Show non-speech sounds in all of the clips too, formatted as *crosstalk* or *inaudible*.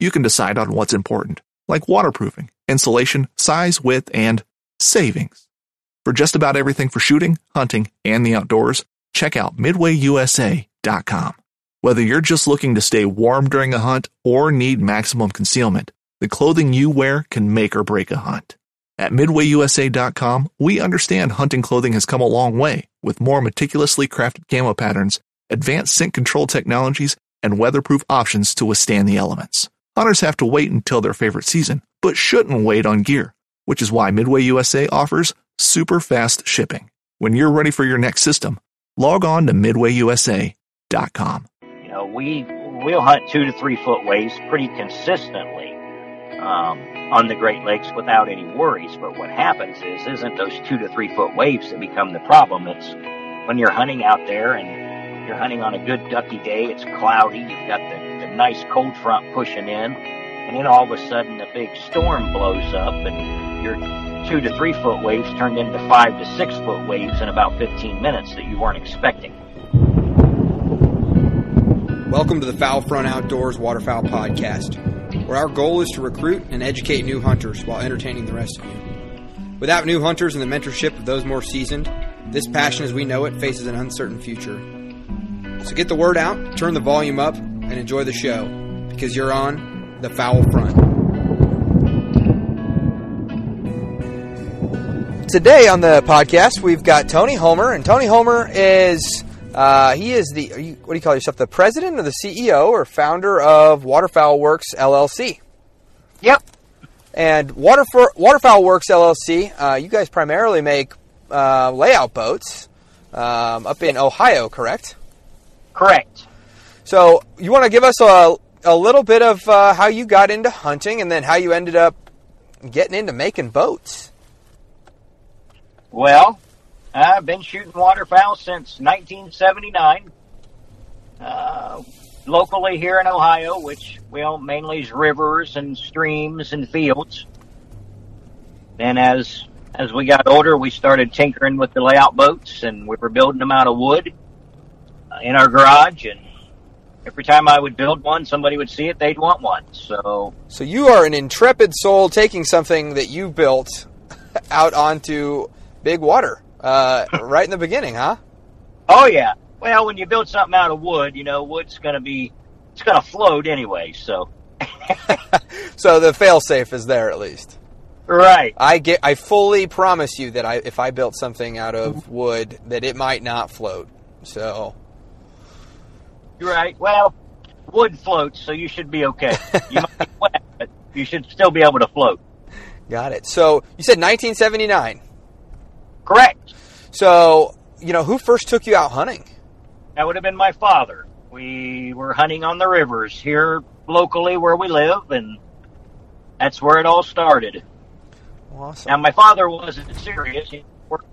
you can decide on what's important, like waterproofing, insulation, size, width, and savings. For just about everything for shooting, hunting, and the outdoors, check out midwayusa.com. Whether you're just looking to stay warm during a hunt or need maximum concealment, the clothing you wear can make or break a hunt. At midwayusa.com, we understand hunting clothing has come a long way with more meticulously crafted camo patterns, advanced scent control technologies, and weatherproof options to withstand the elements. Hunters have to wait until their favorite season, but shouldn't wait on gear, which is why Midway USA offers super fast shipping. When you're ready for your next system, log on to midwayusa.com. You know, we we'll hunt two to three foot waves pretty consistently um, on the Great Lakes without any worries. But what happens is, isn't those two to three foot waves that become the problem? It's when you're hunting out there and you're hunting on a good ducky day. It's cloudy. You've got the, the nice cold front pushing in, and then all of a sudden a big storm blows up, and your two to three foot waves turned into five to six foot waves in about 15 minutes that you weren't expecting. Welcome to the Foul Front Outdoors Waterfowl Podcast, where our goal is to recruit and educate new hunters while entertaining the rest of you. Without new hunters and the mentorship of those more seasoned, this passion as we know it faces an uncertain future. So get the word out, turn the volume up, and enjoy the show, because you're on the Foul Front. Today on the podcast, we've got Tony Homer, and Tony Homer is uh, he is the you, what do you call yourself? The president or the CEO or founder of Waterfowl Works LLC. Yep. And Waterf- Waterfowl Works LLC, uh, you guys primarily make uh, layout boats um, up in Ohio, correct? Correct. So you want to give us a, a little bit of uh, how you got into hunting and then how you ended up getting into making boats. Well, I've been shooting waterfowl since 1979. Uh, locally here in Ohio, which well mainly is rivers and streams and fields. Then as as we got older, we started tinkering with the layout boats, and we were building them out of wood uh, in our garage. And every time I would build one, somebody would see it, they'd want one. So So you are an intrepid soul taking something that you built *laughs* out onto big water uh, *laughs* right in the beginning, huh? Oh yeah. Well, when you build something out of wood, you know, wood's going to be it's going to float anyway. So *laughs* So the failsafe is there at least. right. I get. I fully promise you that I, if I built something out of wood, that it might not float. So You're right. Well, wood floats, so you should be okay. You might be *laughs* wet, but you should still be able to float. got it. So you said 1979. Correct. So you know who first took you out hunting? That would have been my father. We were hunting on the rivers here locally where we live, and that's where it all started. Awesome. Now, my father wasn't serious. He worked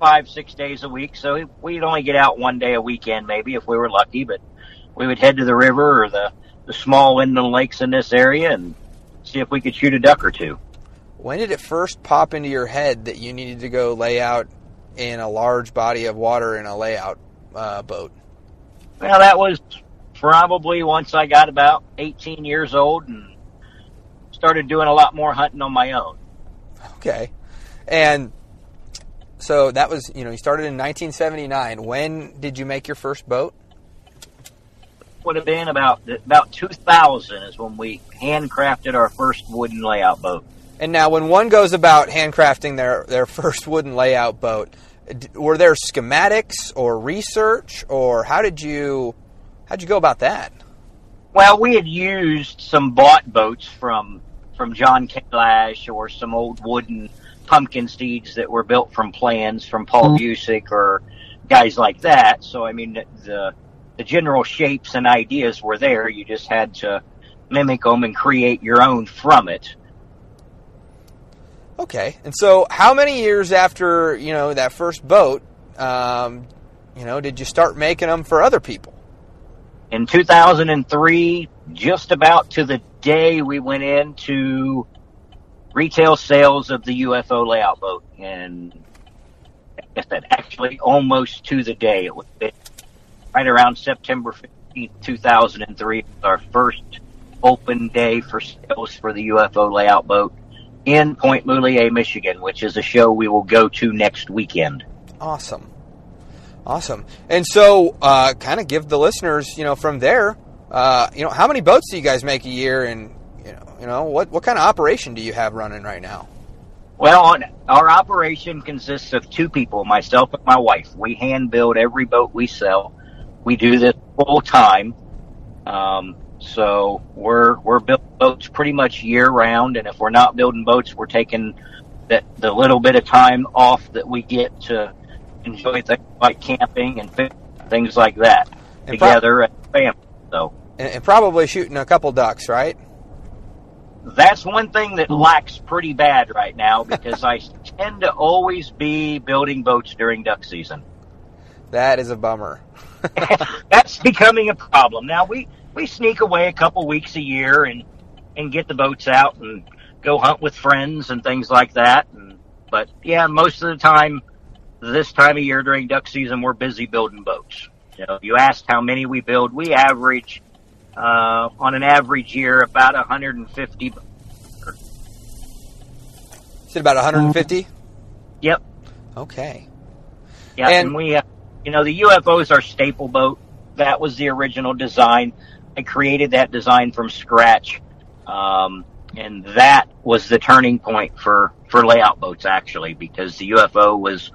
five, six days a week, so we'd only get out one day a weekend, maybe, if we were lucky. But we would head to the river or the, the small inland lakes in this area and see if we could shoot a duck or two. when did it first pop into your head that you needed to go lay out in a large body of water in a layout uh, boat? Well, that was probably once I got about 18 years old and started doing a lot more hunting on my own. Okay. And so that was, you know, you started in 1979. When did you make your first boat? Would have been about about 2000 is when we handcrafted our first wooden layout boat. And now, when one goes about handcrafting their their first wooden layout boat, were there schematics or research, or how did you how'd you go about that? Well, we had used some bought boats from from John Kalash or some old wooden pumpkin seeds that were built from plans from Paul mm-hmm. Busick or guys like that. So I mean the the general shapes and ideas were there. You just had to mimic them and create your own from it. Okay, and so how many years after you know that first boat, um, you know, did you start making them for other people? In 2003, just about to the day we went into retail sales of the UFO layout boat, and I said actually almost to the day. It was right around September 15th, 2003, our first open day for sales for the UFO layout boat in Pointe Mouillee, Michigan, which is a show we will go to next weekend. Awesome. Awesome. And so, uh, kind of give the listeners, you know, from there, uh, you know, how many boats do you guys make a year and you know, what what kind of operation do you have running right now? Well, our operation consists of two people, myself and my wife. We hand build every boat we sell. We do this full time. Um, so we're we're building boats pretty much year round, and if we're not building boats, we're taking that the little bit of time off that we get to enjoy things like camping and things like that and together pro- as family. So and, and probably shooting a couple ducks, right? that's one thing that lacks pretty bad right now *laughs* because I tend to always be building boats during duck season. That is a bummer. *laughs* *laughs* that's becoming a problem. Now we we sneak away a couple weeks a year and and get the boats out and go hunt with friends and things like that. And, but yeah, most of the time, this time of year during duck season, we're busy building boats. You know, you asked how many we build. We average uh, on an average year, about 150. Is it about 150? Yep. Okay. Yeah, and, and we, uh, you know, the UFO is our staple boat. That was the original design. I created that design from scratch, um, and that was the turning point for for layout boats actually, because the UFO was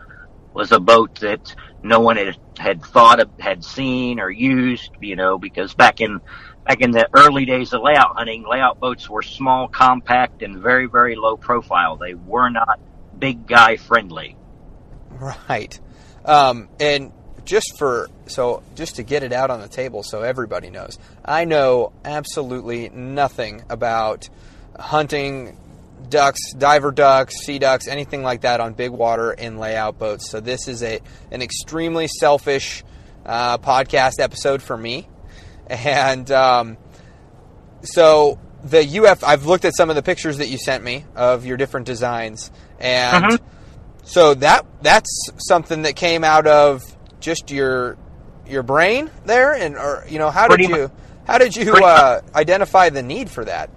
was a boat that no one had had thought of, had seen or used, you know, because back in back in the early days of layout hunting, layout boats were small, compact, and very, very low profile. They were not big guy friendly. Right. Um, and just for so just to get it out on the table so everybody knows, I know absolutely nothing about hunting ducks, diver ducks, sea ducks, anything like that on big water in layout boats. So this is a an extremely selfish uh, podcast episode for me. And um, so the UF, I've looked at some of the pictures that you sent me of your different designs, and uh-huh. So that that's something that came out of just your your brain there, and or you know how did you how did you uh, identify the need for that?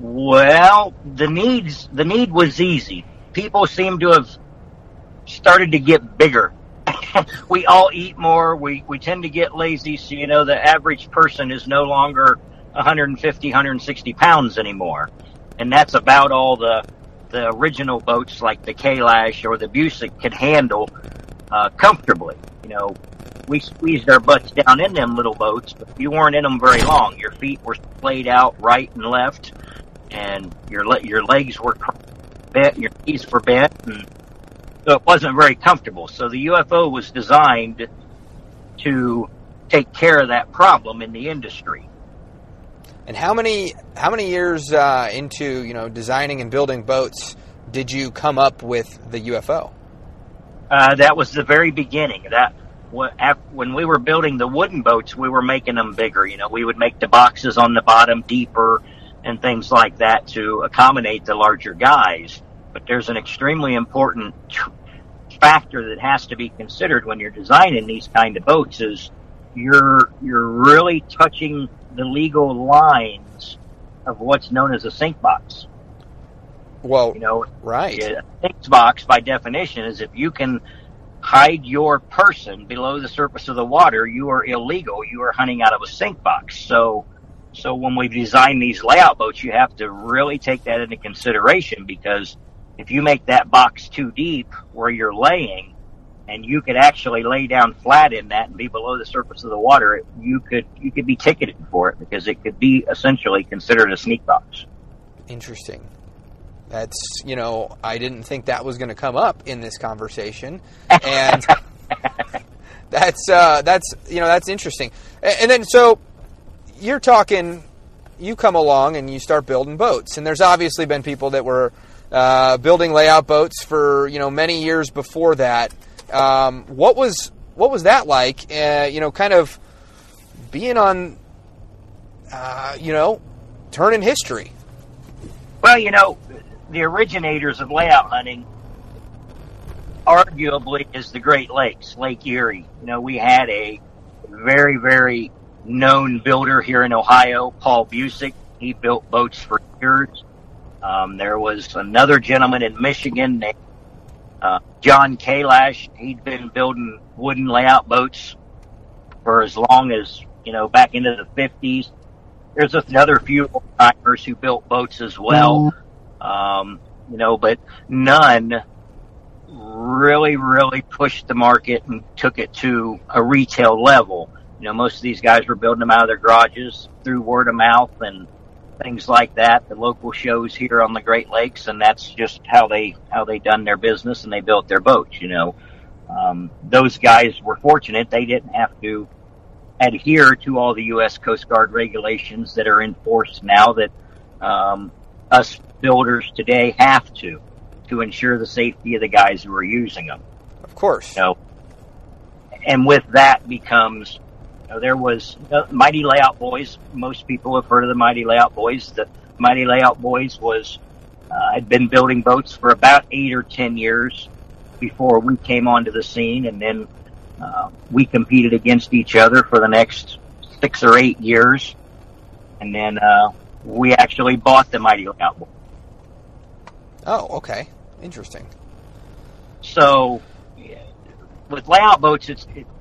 Well, the needs the need was easy. People seem to have started to get bigger *laughs* we all eat more. We, we tend to get lazy. So, you know, the average person is no longer 150, 160 pounds anymore. And that's about all the, the original boats like the Kalash or the Busick could handle, uh, comfortably. You know, we squeezed our butts down in them little boats, but you weren't in them very long. Your feet were splayed out right and left, and your le- your legs were bent, your knees were bent, and so it wasn't very comfortable. So the UFO was designed to take care of that problem in the industry. And how many how many years uh, into you know designing and building boats did you come up with the UFO? Uh, that was the very beginning. That when we were building the wooden boats, we were making them bigger. You know, we would make the boxes on the bottom deeper, and things like that to accommodate the larger guys. But there's an extremely important factor that has to be considered when you're designing these kind of boats is you're you're really touching the legal lines of what's known as a sink box. Well, You know, right. a sink box by definition is if you can hide your person below the surface of the water, you are illegal. You are hunting out of a sink box. So, so when we design these layout boats, you have to really take that into consideration because if you make that box too deep where you're laying and you could actually lay down flat in that and be below the surface of the water, you could, you could be ticketed for it because it could be essentially considered a sneak box. Interesting. That's you know I didn't think that was going to come up in this conversation, and *laughs* that's uh, that's you know that's interesting. And then so you're talking, you come along and you start building boats, and there's obviously been people that were uh, building layout boats for you know many years before that. Um, what was what was that like? Uh, you know, kind of being on, uh, you know, turning history. Well, you know, the originators of layout hunting arguably is the Great Lakes, Lake Erie. You know, we had a very, very known builder here in Ohio, Paul Busick. He built boats for years. Um, there was another gentleman in Michigan named uh, John Kalash. He'd been building wooden layout boats for as long as, you know, back into the 50s. There's another few timers who built boats as well. Um, you know, but none really, really pushed the market and took it to a retail level. You know, most of these guys were building them out of their garages through word of mouth and things like that. The local shows here on the Great Lakes, and that's just how they how they done their business and they built their boats. You know, um, those guys were fortunate; they didn't have to adhere to all the U.S. Coast Guard regulations that are in force now that um, us builders today have to to ensure the safety of the guys who are using them. Of course. You know, and with that becomes know, there was uh, Mighty Layout Boys. Most people have heard of the Mighty Layout Boys. The Mighty Layout Boys was uh, had been building boats for about eight or ten years before we came onto the scene, and then uh, we competed against each other for the next six or eight years, and then uh, we actually bought the Mighty Layout Boys. Oh, okay. Interesting. So, yeah, with layout boats, it's it, it's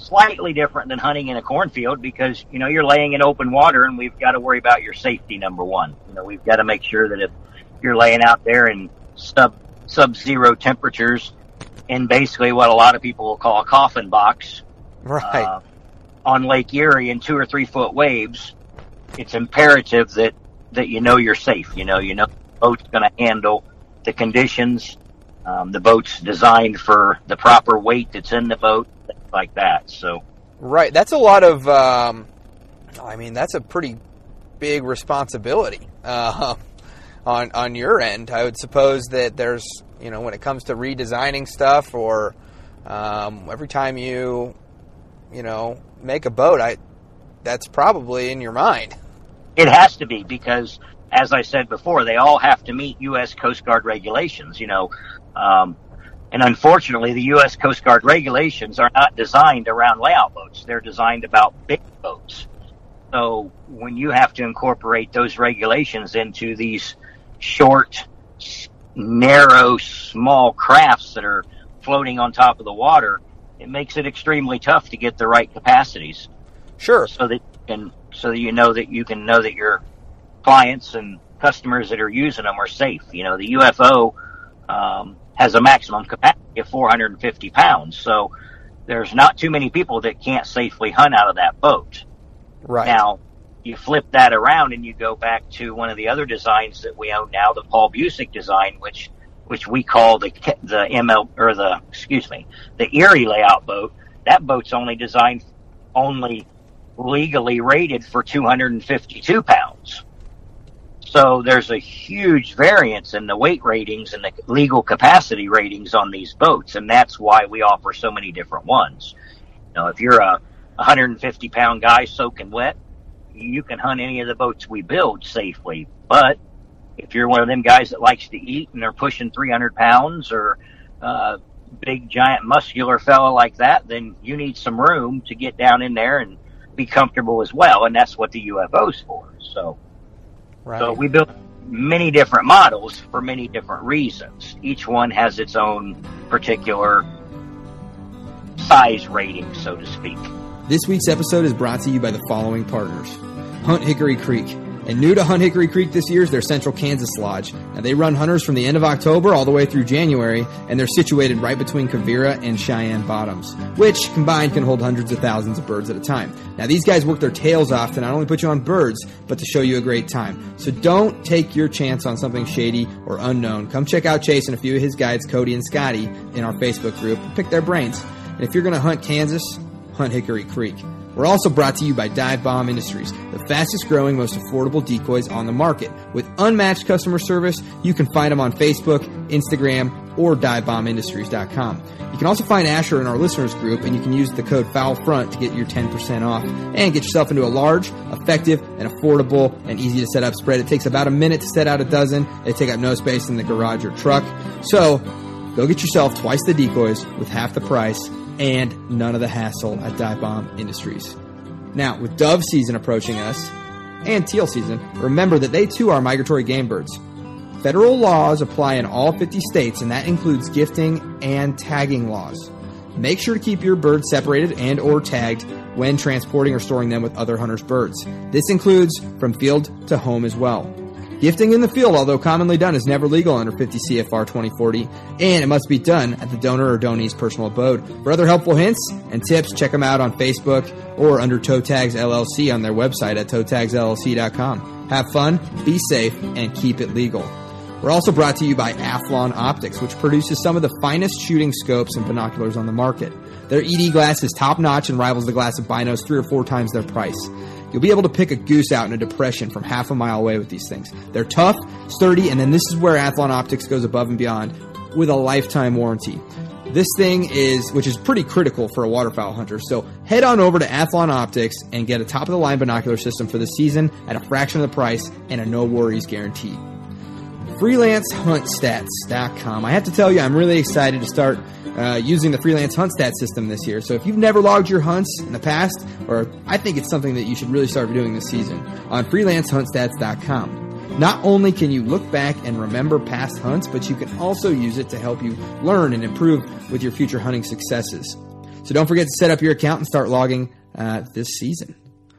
slightly different than hunting in a cornfield because you know you're laying in open water, and we've got to worry about your safety. Number one, you know we've got to make sure that if you're laying out there in sub sub zero temperatures, in basically what a lot of people will call a coffin box, Right. uh, on Lake Erie in two or three foot waves, it's imperative that that you know you're safe. You know, you know the boat's going to handle the conditions. Um, the boat's designed for the proper weight that's in the boat, like that. So, Right. That's a lot of. Um, I mean, that's a pretty big responsibility uh, on on your end. I would suppose that there's, you know, when it comes to redesigning stuff, or um, every time you, you know, make a boat, I that's probably in your mind. It has to be because, as I said before, they all have to meet U.S. Coast Guard regulations. You know, um, and unfortunately, the U.S. Coast Guard regulations are not designed around layout boats. They're designed about big boats. So when you have to incorporate those regulations into these short, narrow, small crafts that are floating on top of the water, it makes it extremely tough to get the right capacities Sure. so that you can so that you know that you can know that your clients and customers that are using them are safe. You know, the UFO um, has a maximum capacity of 450 pounds, so there's not too many people that can't safely hunt out of that boat. Right. Now, you flip that around and you go back to one of the other designs that we own now, the Paul Busick design, which which we call the the ML or the excuse me the Erie layout boat. That boat's only designed only legally rated for 252 pounds. So there's a huge variance in the weight ratings and the legal capacity ratings on these boats, and that's why we offer so many different ones. Know, if you're a 150 pound guy soaking wet, you can hunt any of the boats we build safely. But if you're one of them guys that likes to eat and they're pushing 300 pounds or uh, big giant muscular fella like that, then you need some room to get down in there and be comfortable as well. And that's what the UFO's for. So, right. so we built many different models for many different reasons. Each one has its own particular size rating, so to speak. This week's episode is brought to you by the following partners Hunt Hickory Creek. And new to Hunt Hickory Creek this year is their Central Kansas Lodge. Now, they run hunters from the end of October all the way through January, and they're situated right between Quivira and Cheyenne Bottoms, which combined can hold hundreds of thousands of birds at a time. Now, these guys work their tails off to not only put you on birds, but to show you a great time. So don't take your chance on something shady or unknown. Come check out Chase and a few of his guides, Cody and Scotty, in our Facebook group. Pick their brains. And if you're going to hunt Kansas, hunt Hickory Creek. We're also brought to you by Dive Bomb Industries, the fastest growing, most affordable decoys on the market. With unmatched customer service, you can find them on Facebook, Instagram, or divebombindustries.com. You can also find Asher in our listeners group, and you can use the code FOULFRONT to get your 10% off and get yourself into a large, effective, and affordable and easy to set up spread. It takes about a minute to set out a dozen. They take up no space in the garage or truck. So, go get yourself twice the decoys with half the price and none of the hassle at Dive Bomb Industries. Now, with dove season approaching us and teal season, remember that they too are migratory game birds. Federal laws apply in all 50 states, and that includes gifting and tagging laws. Make sure to keep your birds separated and or tagged when transporting or storing them with other hunters' birds. This includes from field to home as well. Gifting in the field, although commonly done, is never legal under 50 CFR 2040, and it must be done at the donor or donee's personal abode. For other helpful hints and tips, check them out on Facebook or under Toe Tags LLC on their website at toetagsllc.com. Have fun, be safe, and keep it legal. We're also brought to you by Athlon Optics, which produces some of the finest shooting scopes and binoculars on the market. Their ED glass is top notch and rivals the glass of binos three or four times their price. You'll be able to pick a goose out in a depression from half a mile away with these things. They're tough, sturdy, and then this is where Athlon Optics goes above and beyond with a lifetime warranty. This thing is, which is pretty critical for a waterfowl hunter. So head on over to Athlon Optics and get a top of the line binocular system for the season at a fraction of the price and a no worries guarantee. FreelanceHuntStats.com. I have to tell you, I'm really excited to start uh, using the freelance hunt stat system this year. So if you've never logged your hunts in the past, or I think it's something that you should really start doing this season on freelancehuntstats.com. Not only can you look back and remember past hunts, but you can also use it to help you learn and improve with your future hunting successes. So don't forget to set up your account and start logging uh, this season.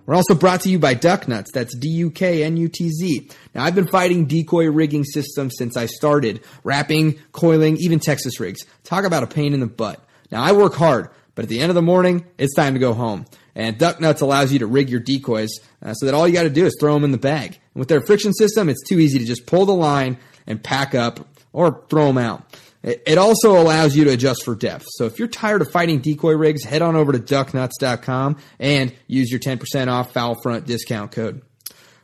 We're also brought to you by Duck Nuts. That's D U K N U T Z. Now, I've been fighting decoy rigging systems since I started wrapping, coiling, even Texas rigs. Talk about a pain in the butt. Now, I work hard, but at the end of the morning, it's time to go home. And Duck Nuts allows you to rig your decoys uh, so that all you got to do is throw them in the bag. And with their friction system, it's too easy to just pull the line and pack up or throw them out. It also allows you to adjust for depth. So if you're tired of fighting decoy rigs, head on over to ducknuts.com and use your 10% off foul front discount code.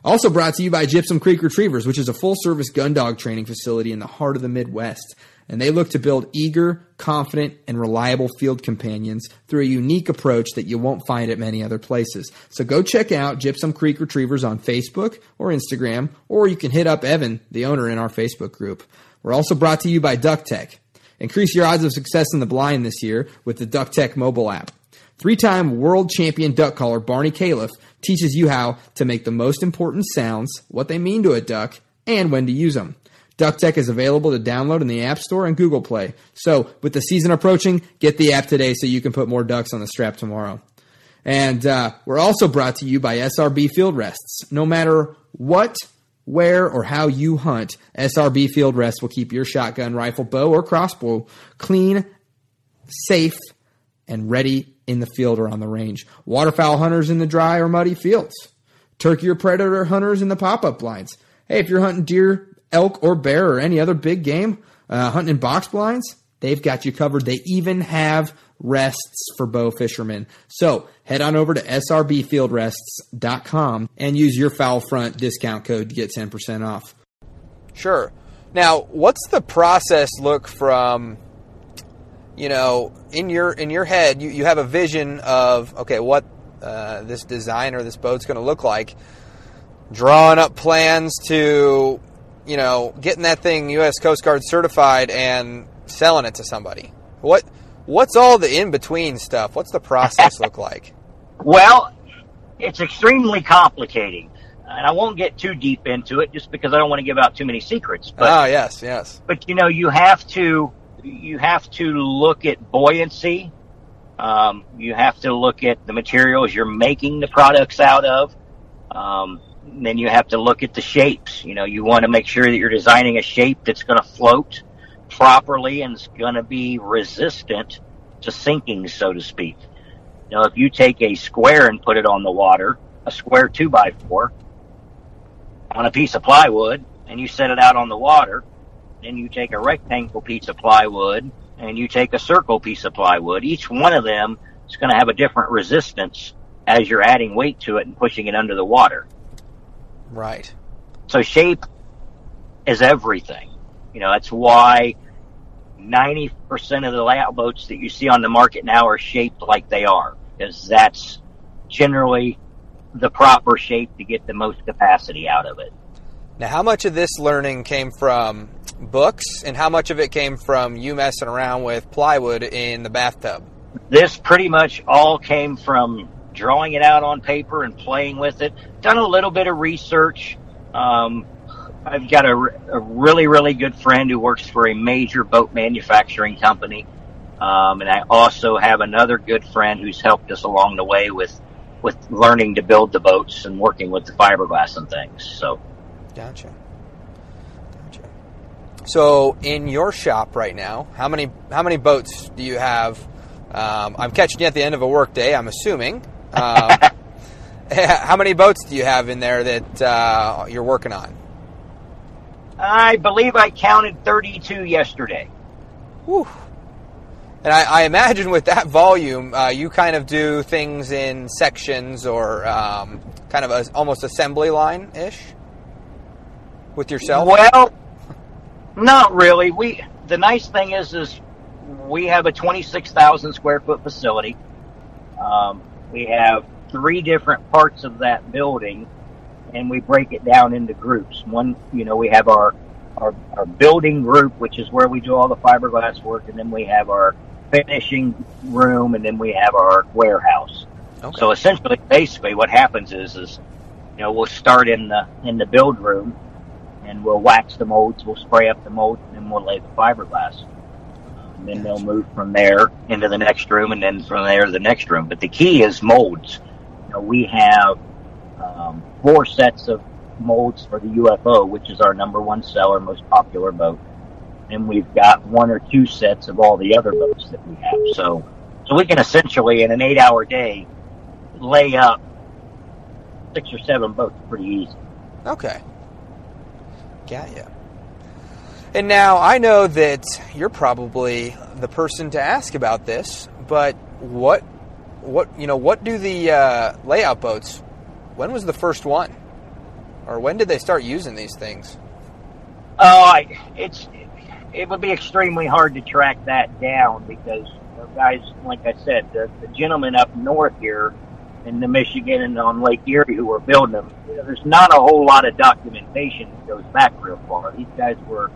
Also brought to you by Gypsum Creek Retrievers, which is a full service gun dog training facility in the heart of the Midwest. And they look to build eager, confident, and reliable field companions through a unique approach that you won't find at many other places. So go check out Gypsum Creek Retrievers on Facebook or Instagram, or you can hit up Evan, the owner, in our Facebook group. We're also brought to you by DuckTech. Increase your odds of success in the blind this year with the DuckTech mobile app. Three time world champion duck caller Barnie Calef teaches you how to make the most important sounds, what they mean to a duck, and when to use them. DuckTech is available to download in the App Store and Google Play. So, with the season approaching, get the app today so you can put more ducks on the strap tomorrow. And uh, we're also brought to you by SRB Field Rests. No matter what where or how you hunt, SRB Field Rest will keep your shotgun, rifle, bow, or crossbow clean, safe, and ready in the field or on the range. Waterfowl hunters in the dry or muddy fields. Turkey or predator hunters in the pop up blinds. Hey, if you're hunting deer, elk, or bear, or any other big game, uh, hunting in box blinds, they've got you covered. They even have rests for bow fishermen. So head on over to srbfieldrests.com and use your foul front discount code to get 10% off. Sure. Now, what's the process look from you know, in your in your head you, you have a vision of okay, what uh, this design or this boat's going to look like, drawing up plans to, you know, getting that thing U.S. Coast Guard certified and selling it to somebody. What what's all the in between stuff? What's the process *laughs* look like? Well, it's extremely complicating, and I won't get too deep into it just because I don't want to give out too many secrets. But Ah, yes, yes. but you know you have to you have to look at buoyancy um, you have to look at the materials you're making the products out of um, then you have to look at the shapes you know you want to make sure that you're designing a shape that's going to float properly and is going to be resistant to sinking so to speak you know if you take a square and put it on the water a square two by four on a piece of plywood and you set it out on the water then you take a rectangle piece of plywood and you take a circle piece of plywood. Each one of them is going to have a different resistance as you're adding weight to it and pushing it under the water. Right. So shape is everything. You know, that's why 90% of the layout boats that you see on the market now are shaped like they are, because that's generally the proper shape to get the most capacity out of it. Now, how much of this learning came from books, and how much of it came from you messing around with plywood in the bathtub? this pretty much all came from drawing it out on paper and playing with it. Done a little bit of research. Um, I've got a, a really, really good friend who works for a major boat manufacturing company. Um, and I also have another good friend who's helped us along the way with, with learning to build the boats and working with the fiberglass and things. So Gotcha. Gotcha. So, in your shop right now, how many how many boats do you have? Um, I'm catching you at the end of a work day. I'm assuming. Um, *laughs* how many boats do you have in there that uh, you're working on? I believe I counted 32 yesterday. Whew. And I, I imagine with that volume, uh, you kind of do things in sections or um, kind of a, almost assembly line ish with yourself. Well, not really. We the nice thing is is we have a 26,000 square foot facility. Um, we have three different parts of that building, and we break it down into groups. One, you know, we have our our, our building group, which is where we do all the fiberglass work, and then we have our finishing room, and then we have our warehouse. Okay. So essentially, basically, what happens is, is you know, we'll start in the in the build room, and we'll wax the molds, we'll spray up the molds, and then we'll lay the fiberglass. And then they'll move from there into the next room, and then from there to the next room. But the key is molds. You know, we have um, four sets of molds for the UFO, which is our number one seller, most popular boat. And we've got one or two sets of all the other boats that we have. So, so we can essentially, in an eight-hour day, lay up six or seven boats pretty easy. Okay. Got you. And now I know that you're probably the person to ask about this, but what, what you know, what do the uh, layout boats? When was the first one, or when did they start using these things? Oh, I, it's it would be extremely hard to track that down because you know, guys, like I said, the, the gentlemen up north here in the Michigan and on Lake Erie who were building them, you know, there's not a whole lot of documentation that goes back real far. These guys were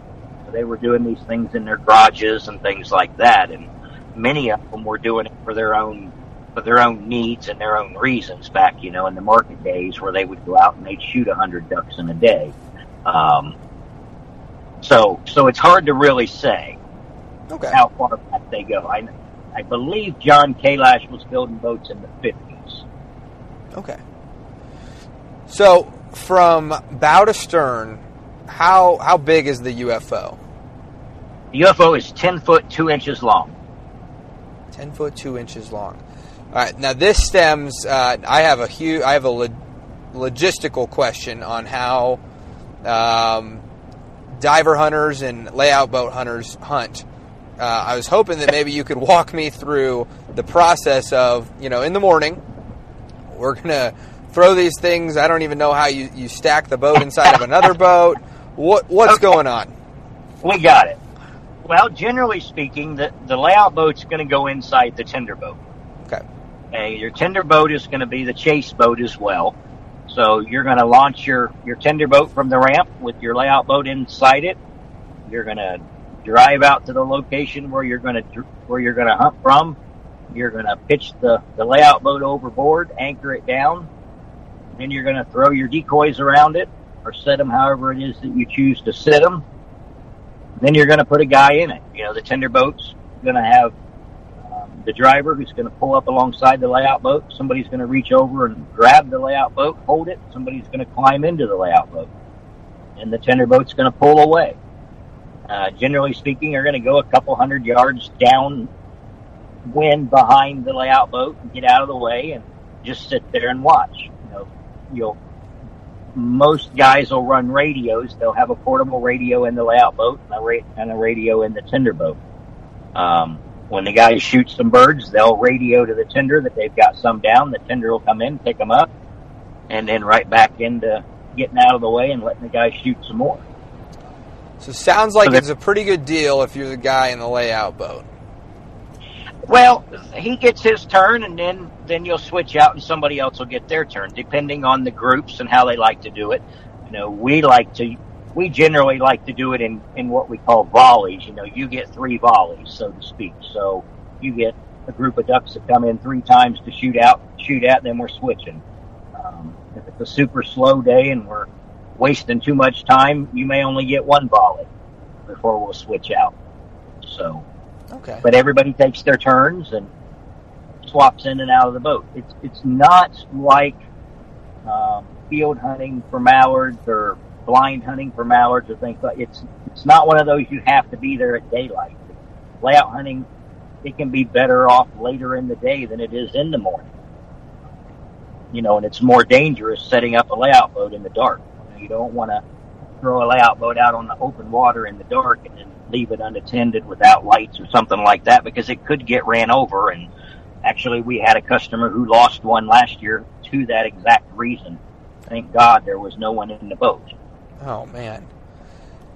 they were doing these things in their garages and things like that, and many of them were doing it for their own for their own needs and their own reasons back, you know, in the market days where they would go out and they'd shoot a hundred ducks in a day. Um, so, so it's hard to really say Okay. how far back they go. I, I believe John Kalash was building boats in the fifties. Okay. So from bow to stern, how how big is the UFO? The UFO is ten foot two inches long. Ten foot two inches long. All right. Now this stems. Uh, I have a huge. I have a log- logistical question on how um, diver hunters and layout boat hunters hunt. Uh, I was hoping that maybe you could walk me through the process of you know in the morning we're gonna throw these things. I don't even know how you, you stack the boat inside of another boat. What what's Okay. going on? We got it. Well, generally speaking, the, the layout boat's going to go inside the tender boat. Okay. Okay, your tender boat is going to be the chase boat as well. So you're going to launch your, your tender boat from the ramp with your layout boat inside it. You're going to drive out to the location where you're going to where you're going to hunt from. You're going to pitch the, the layout boat overboard, anchor it down. Then you're going to throw your decoys around it or set them however it is that you choose to set them. Then you're going to put a guy in it. You know, the tender boat's going to have the driver who's going to pull up alongside the layout boat. Somebody's going to reach over and grab the layout boat, hold it. Somebody's going to climb into the layout boat. And the tender boat's going to pull away. Uh, generally speaking, you're going to go a couple hundred yards down wind behind the layout boat and get out of the way and just sit there and watch. You know, you'll most guys will run radios. They'll have a portable radio in the layout boat and a, ra- and a radio in the tender boat. Um, when the guys shoot some birds, they'll radio to the tender that they've got some down. The tender will come in, pick them up, and then right back into getting out of the way and letting the guys shoot some more. So sounds like it's a pretty good deal if you're the guy in the layout boat. Well, he gets his turn, and then then you'll switch out, and somebody else will get their turn, depending on the groups and how they like to do it. You know, we like to, we generally like to do it in in what we call volleys. You know, you get three volleys, so to speak. So you get a group of ducks that come in three times to shoot out, shoot at, then we're switching. Um, if it's a super slow day and we're wasting too much time, you may only get one volley before we'll switch out. So. Okay. But everybody takes their turns and swaps in and out of the boat. It's it's not like um, field hunting for mallards or blind hunting for mallards or things like it's it's not one of those you have to be there at daylight. Layout hunting it can be better off later in the day than it is in the morning. You know, and it's more dangerous setting up a layout boat in the dark. You don't want to throw a layout boat out on the open water in the dark and then leave it unattended without lights or something like that because it could get ran over. And actually, we had a customer who lost one last year to that exact reason. Thank God there was no one in the boat. Oh man,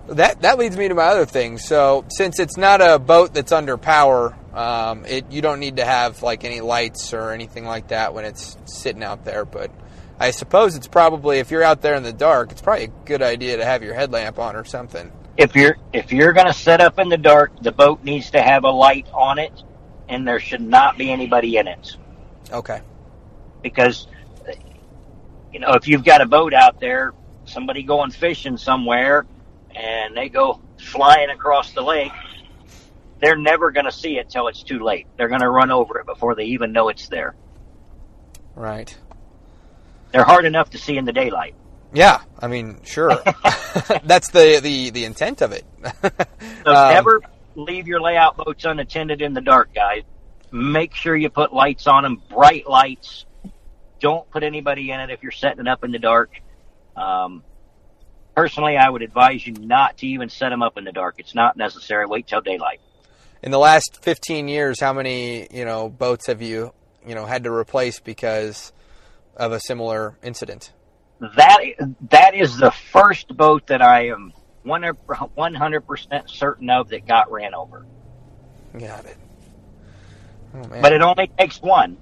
that that leads me to my other thing. So since it's not a boat that's under power, um, it you don't need to have like any lights or anything like that when it's sitting out there. But I suppose it's probably if you're out there in the dark, it's probably a good idea to have your headlamp on or something if you're if you're going to set up in the dark, the boat needs to have a light on it, and there should not be anybody in it. Okay. Because you know, if you've got a boat out there, somebody going fishing somewhere, and they go flying across the lake, they're never going to see it till it's too late. They're going to run over it before they even know it's there. Right. They're hard enough to see in the daylight. Yeah, I mean, sure. *laughs* *laughs* That's the, the, the intent of it. *laughs* so um, never leave your layout boats unattended in the dark, guys. Make sure you put lights on them, bright lights. Don't put anybody in it if you're setting it up in the dark. Um, personally, I would advise you not to even set them up in the dark. It's not necessary. Wait till daylight. In the last 15 years, how many you know boats have you you know had to replace because of a similar incident? that that is the first boat that I am one hundred percent certain of that got ran over. Got it. Oh, but it only takes one.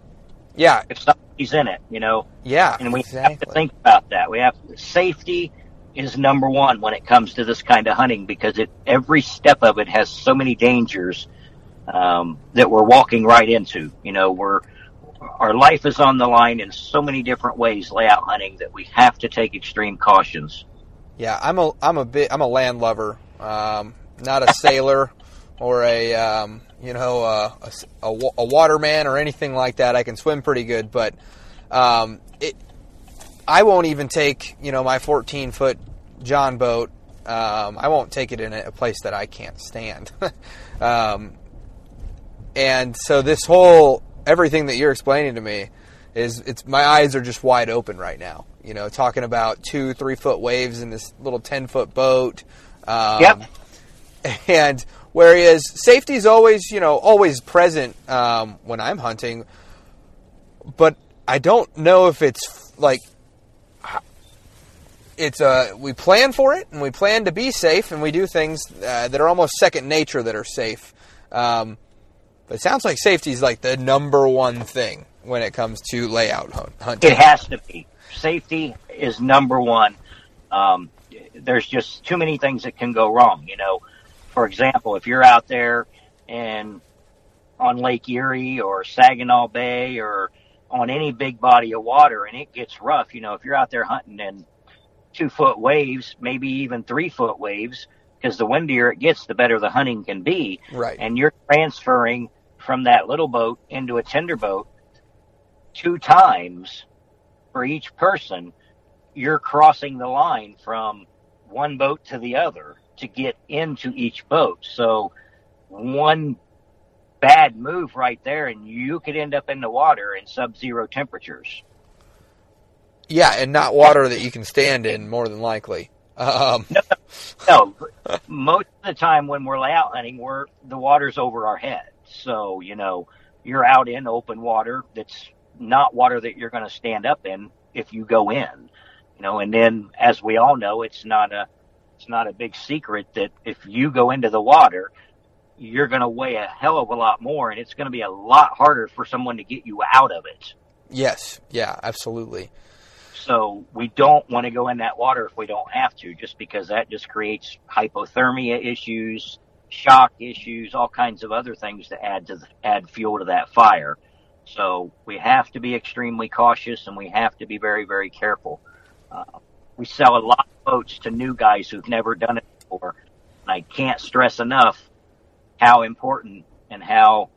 Yeah, if somebody's in it, you know. Yeah, and we exactly. have to think about that. We have safety is number one when it comes to this kind of hunting because it every step of it has so many dangers um, that we're walking right into. You know, we're our life is on the line in so many different ways layout hunting that we have to take extreme cautions. Yeah, I'm a I'm a bit I'm a land lover, um, not a sailor or a um, you know a, a, a, waterman or anything like that. I can swim pretty good, but um, it I won't even take you know my 14 foot John boat. Um, I won't take it in a place that I can't stand. *laughs* um, and so this whole everything that you're explaining to me is it's my eyes are just wide open right now. You know, talking about two, three foot waves in this little ten foot boat. Um, yep. *laughs* And whereas safety is always, you know, always present um, when I'm hunting, but I don't know if it's like it's a uh, we plan for it and we plan to be safe and we do things uh, that are almost second nature that are safe. Um, but it sounds like safety is like the number one thing when it comes to layout hunting. It has to be. Safety is number one. Um, there's just too many things that can go wrong. You know, for example, if you're out there and on Lake Erie or Saginaw Bay or on any big body of water and it gets rough, you know, if you're out there hunting in two foot waves, maybe even three foot waves, because the windier it gets, the better the hunting can be. Right. And you're transferring from that little boat into a tender boat two times for each person. You're crossing the line from one boat to the other to get into each boat. So one bad move right there and you could end up in the water in sub-zero temperatures. Yeah, and not water that you can stand in more than likely. Um. No, no, *laughs* most of the time when we're layout hunting, we're the water's over our head. So you know you're out in open water that's not water that you're going to stand up in if you go in. You know, and then as we all know, it's not a it's not a big secret that if you go into the water, you're going to weigh a hell of a lot more, and it's going to be a lot harder for someone to get you out of it. Yes, yeah, absolutely. So we don't want to go in that water if we don't have to, just because that just creates hypothermia issues, shock issues, all kinds of other things to add to the, add fuel to that fire. So we have to be extremely cautious and we have to be very, very careful. Uh, we sell a lot of boats to new guys who've never done it before. And I can't stress enough how important and how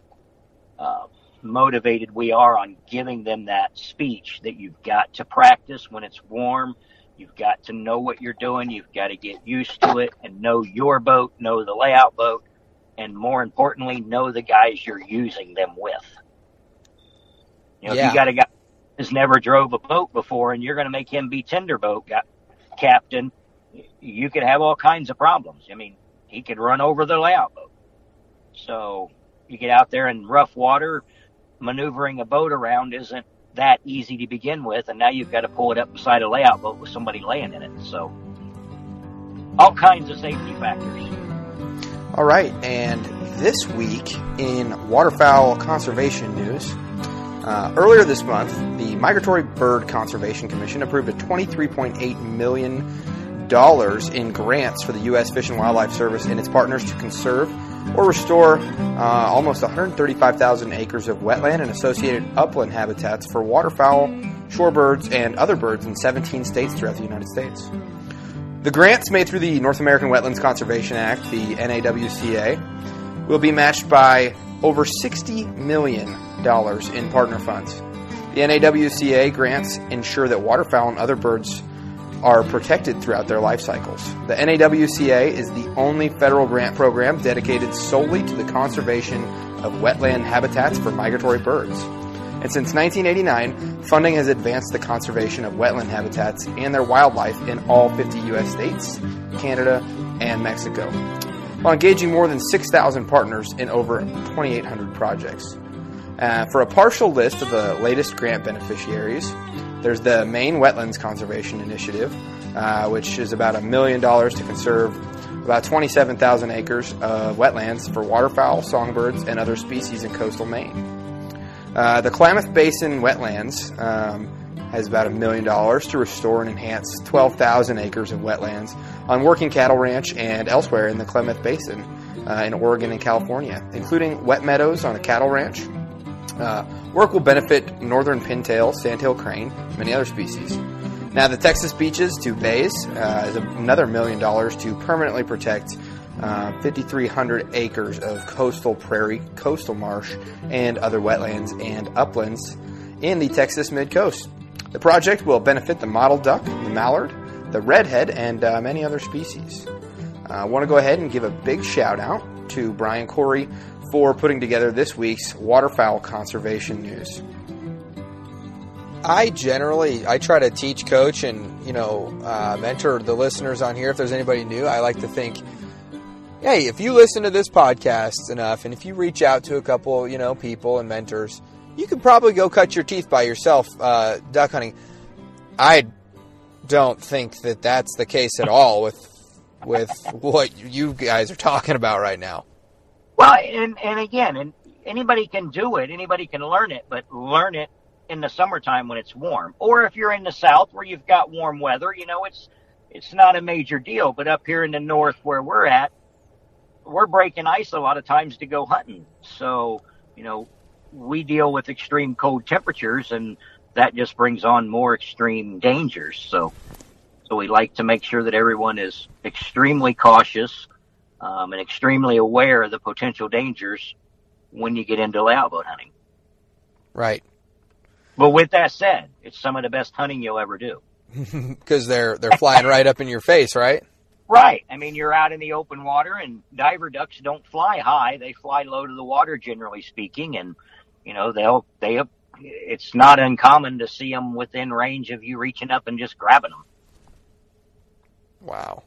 uh, motivated we are on giving them that speech that you've got to practice when it's warm. You've got to know what you're doing. You've got to get used to it and know your boat, know the layout boat, and more importantly, know the guys you're using them with. You know, Yeah. if you got a guy who's never drove a boat before and you're going to make him be tender boat captain, you could have all kinds of problems. I mean, he could run over the layout boat. So you get out there in rough water, maneuvering a boat around isn't that easy to begin with, and now you've got to pull it up beside a layout boat with somebody laying in it. So all kinds of safety factors. All right, and this week in waterfowl conservation news, uh, earlier this month, the Migratory Bird Conservation Commission approved a $23.8 million in grants for the U.S. Fish and Wildlife Service and its partners to conserve or restore uh, almost 135,000 acres of wetland and associated upland habitats for waterfowl, shorebirds, and other birds in 17 states throughout the United States. The grants made through the North American Wetlands Conservation Act, the NAWCA, will be matched by over $60 million in partner funds. The NAWCA grants ensure that waterfowl and other birds are protected throughout their life cycles. The NAWCA is the only federal grant program dedicated solely to the conservation of wetland habitats for migratory birds. And since 1989, funding has advanced the conservation of wetland habitats and their wildlife in all 50 U.S. states, Canada, and Mexico, while engaging more than 6,000 partners in over 2,800 projects. Uh, for a partial list of the latest grant beneficiaries, there's the Maine Wetlands Conservation Initiative, uh, which is about a million dollars to conserve about 27,000 acres of wetlands for waterfowl, songbirds, and other species in coastal Maine. Uh, the Klamath Basin Wetlands um, has about a million dollars to restore and enhance 12,000 acres of wetlands on Working Cattle Ranch and elsewhere in the Klamath Basin uh, in Oregon and California, including wet meadows on a cattle ranch. Uh, work will benefit northern pintail, sandhill crane, many other species. Now, the Texas beaches to bays uh, is another million dollars to permanently protect uh, 5,300 acres of coastal prairie, coastal marsh, and other wetlands and uplands in the Texas mid coast. The project will benefit the mottled duck, the mallard, the redhead, and uh, many other species. I want to go ahead and give a big shout out to Brian Corey for putting together this week's waterfowl conservation news. I generally I try to teach, coach, and you know uh, mentor the listeners on here. If there's anybody new, I like to think, hey, if you listen to this podcast enough, and if you reach out to a couple, you know, people and mentors, you could probably go cut your teeth by yourself uh, duck hunting. I don't think that that's the case at all with with what you guys are talking about right now. Well, and and again, and anybody can do it, anybody can learn it, but learn it in the summertime when it's warm. Or if you're in the south where you've got warm weather, you know, it's it's not a major deal. But up here in the north where we're at, we're breaking ice a lot of times to go hunting. So, you know, we deal with extreme cold temperatures and that just brings on more extreme dangers. So so we like to make sure that everyone is extremely cautious um, and extremely aware of the potential dangers when you get into layout boat hunting. Right. But with that said, it's some of the best hunting you'll ever do. *laughs* Because they're they're flying right up in your face, right? Right. I mean, you're out in the open water, and diver ducks don't fly high; they fly low to the water, generally speaking. And you know, they'll they it's not uncommon to see them within range of you reaching up and just grabbing them. Wow.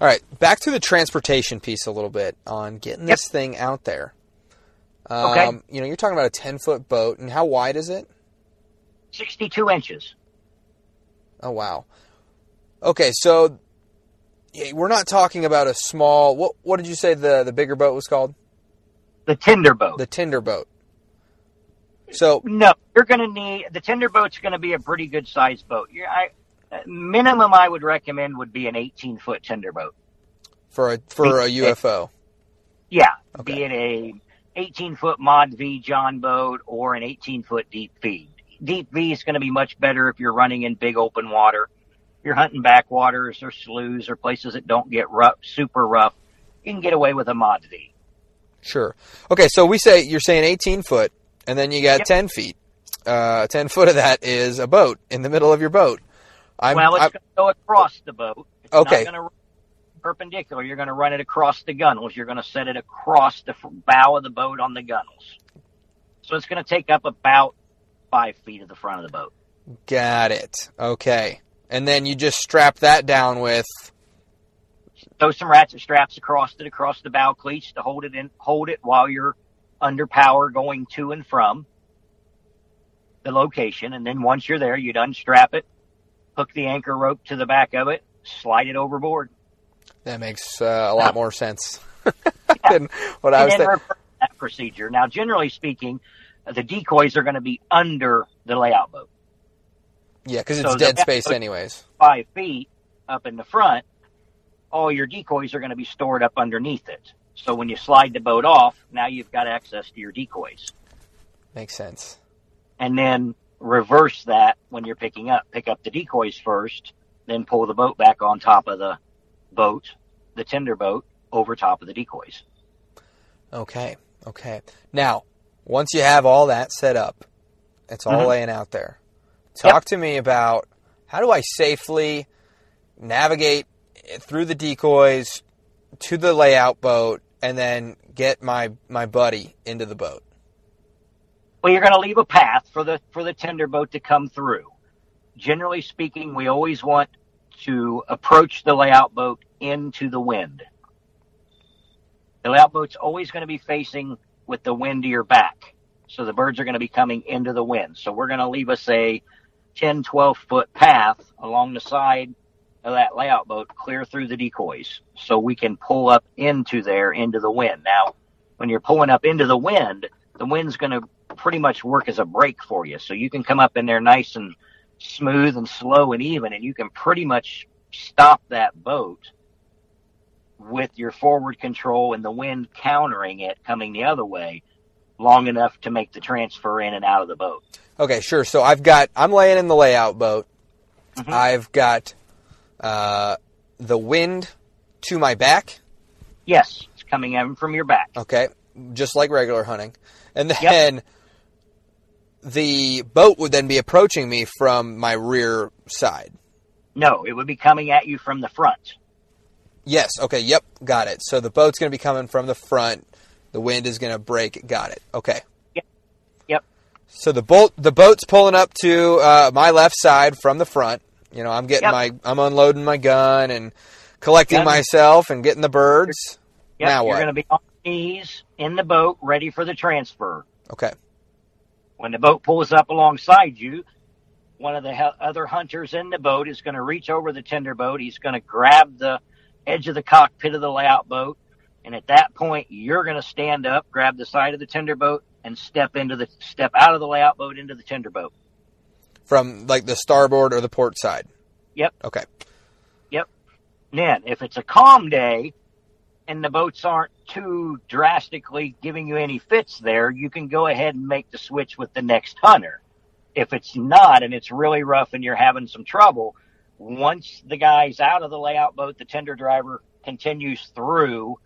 All right, back to the transportation piece a little bit on getting Yep. this thing out there. Um, Okay. You know, you're talking about a 10 foot boat, and how wide is it? 62 inches. Oh, wow. Okay, so we're not talking about a small. What what did you say the the bigger boat was called? The tender boat. The Tinder boat. So No, you're going to need the tender boat's going to be a pretty good sized boat. You're, I, minimum I would recommend would be an 18 foot tender boat. for a for a UFO. Yeah, Okay. be it a 18 foot mod V John boat or an 18 foot deep V. Deep V is going to be much better if you're running in big open water. You're hunting backwaters or sloughs or places that don't get rough, super rough. You can get away with a mod V. Sure. Okay, so we say you're saying 18 foot, and then you got Yep. 10 feet. Uh, 10 foot of that is a boat in the middle of your boat. I'm, well, it's I'm- going to go across the boat. It's Okay. Not going to perpendicular. You're going to run it across the gunnels. You're going to set it across the bow of the boat on the gunnels. So it's going to take up about five feet of the front of the boat. got it. Okay, and then you just strap that down with. throw some ratchet straps across it across the bow cleats to hold it in hold it while you're under power going to and from the location and then once you're there you'd unstrap it hook the anchor rope to the back of it slide it overboard. That makes uh, a lot more sense *laughs* than what I and was thinking. that procedure. Now generally speaking the decoys are going to be under the layout boat. Yeah, because it's the dead space anyways. five feet up in the front all your decoys are going to be stored up underneath it. So when you slide the boat off now you've got access to your decoys. Makes sense. and then reverse that when you're picking up. Pick up the decoys first, then pull the boat back on top of the boat, the tender boat, over top of the decoys. Okay, okay. Now, once you have all that set up, it's all Mhm. laying out there. Talk to me about how do I safely navigate through the decoys to the layout boat and then get my my buddy into the boat. Well, you're going to leave a path for the for the tender boat to come through. Generally speaking, we always want to approach the layout boat into the wind. The layout boat's always going to be facing with the wind to your back. So the birds are going to be coming into the wind. So we're going to leave us a 10, 12 foot path along the side of that layout boat clear through the decoys so we can pull up into there into the wind. Now, when you're pulling up into the wind, the wind's going to pretty much work as a brake for you. So you can come up in there nice and smooth and slow and even, and you can pretty much stop that boat with your forward control and the wind countering it coming the other way long enough to make the transfer in and out of the boat. Okay, sure. So I've got I'm laying in the layout boat. Mhm. I've got uh, the wind to my back. Yes, it's coming in from your back. Okay, just like regular hunting, and Yep. The boat would then be approaching me from my rear side. No, it would be coming at you from the front. Yes. Okay. Yep. Got it. So the boat's going to be coming from the front. The wind is going to break. Got it. Okay. Yep. Yep. So the boat, the boat's pulling up to uh, my left side from the front. You know, I'm getting Yep. my, I'm unloading my gun and collecting Gun. myself and getting the birds. Yep, Now you're what? going to be on knees in the boat, ready for the transfer. Okay. When the boat pulls up alongside you, one of the he- other hunters in the boat is going to reach over the tender boat. He's going to grab the edge of the cockpit of the layout boat. And at that point, you're going to stand up, grab the side of the tender boat, and step into the step out of the layout boat into the tender boat. From like the starboard or the port side. Yep. Okay. Yep. Then, if it's a calm day and the boats aren't too drastically giving you any fits there, you can go ahead and make the switch with the next hunter. If it's not and it's really rough and you're having some trouble, once the guy's out of the layout boat, the tender driver continues through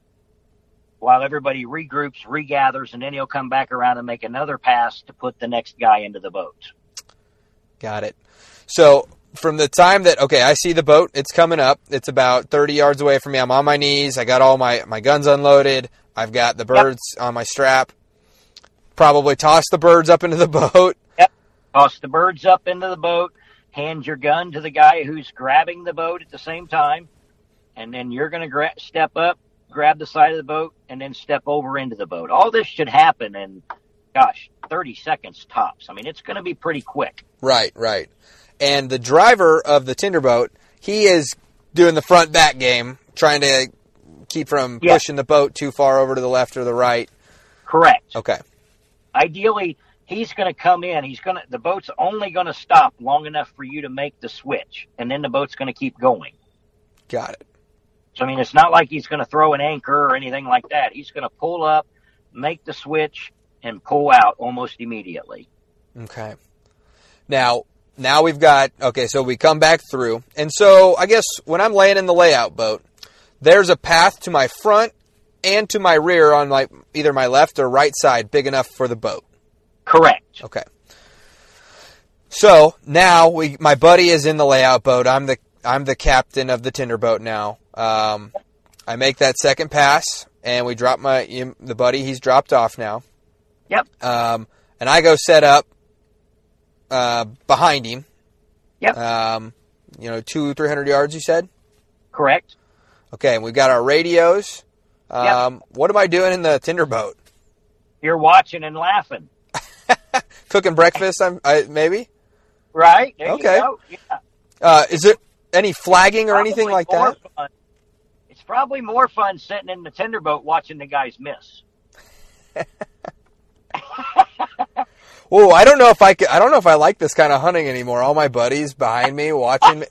while everybody regroups, regathers, and then he'll come back around and make another pass to put the next guy into the boat. Got it. So from the time that okay, I see the boat, it's coming up. It's about 30 yards away from me. I'm on my knees. I got all my my guns unloaded. I've got the birds yep. on my strap. Probably toss the birds up into the *laughs* boat. Yep. Toss the birds up into the boat. Hand your gun to the guy who's grabbing the boat at the same time, and then you're going to gra- step up, grab the side of the boat, and then step over into the boat. All this should happen in, gosh, 30 seconds tops. I mean, it's going to be pretty quick. Right, right. And the driver of the tender boat, he is doing the front back game, trying to keep from yeah. pushing the boat too far over to the left or the right. Correct. Okay. Ideally, he's going to come in. He's going to the boat's only going to stop long enough for you to make the switch, and then the boat's going to keep going. Got it. So I mean, it's not like he's going to throw an anchor or anything like that. He's going to pull up, make the switch, and pull out almost immediately. Okay. Now, now we've got okay. So we come back through, and so I guess when I'm laying in the layout boat, there's a path to my front and to my rear on my either my left or right side, big enough for the boat. Correct. Okay. So now we, my buddy is in the layout boat. I'm the I'm the captain of the tender boat now. Um, I make that second pass, and we drop my the buddy. He's dropped off now. Yep. Um, and I go set up uh, behind him. Yep. Um, you know, two three hundred yards. You said. Correct. Okay, and we've got our radios. Um, yep. What am I doing in the tender boat? You're watching and laughing. *laughs* Cooking breakfast, I'm I, maybe. Right. okay. Yeah. Uh, is it any flagging or anything like that? Fun. It's probably more fun sitting in the tender boat watching the guys miss. *laughs* oh, I don't know if I could, I don't know if I like this kind of hunting anymore. All my buddies behind me watching.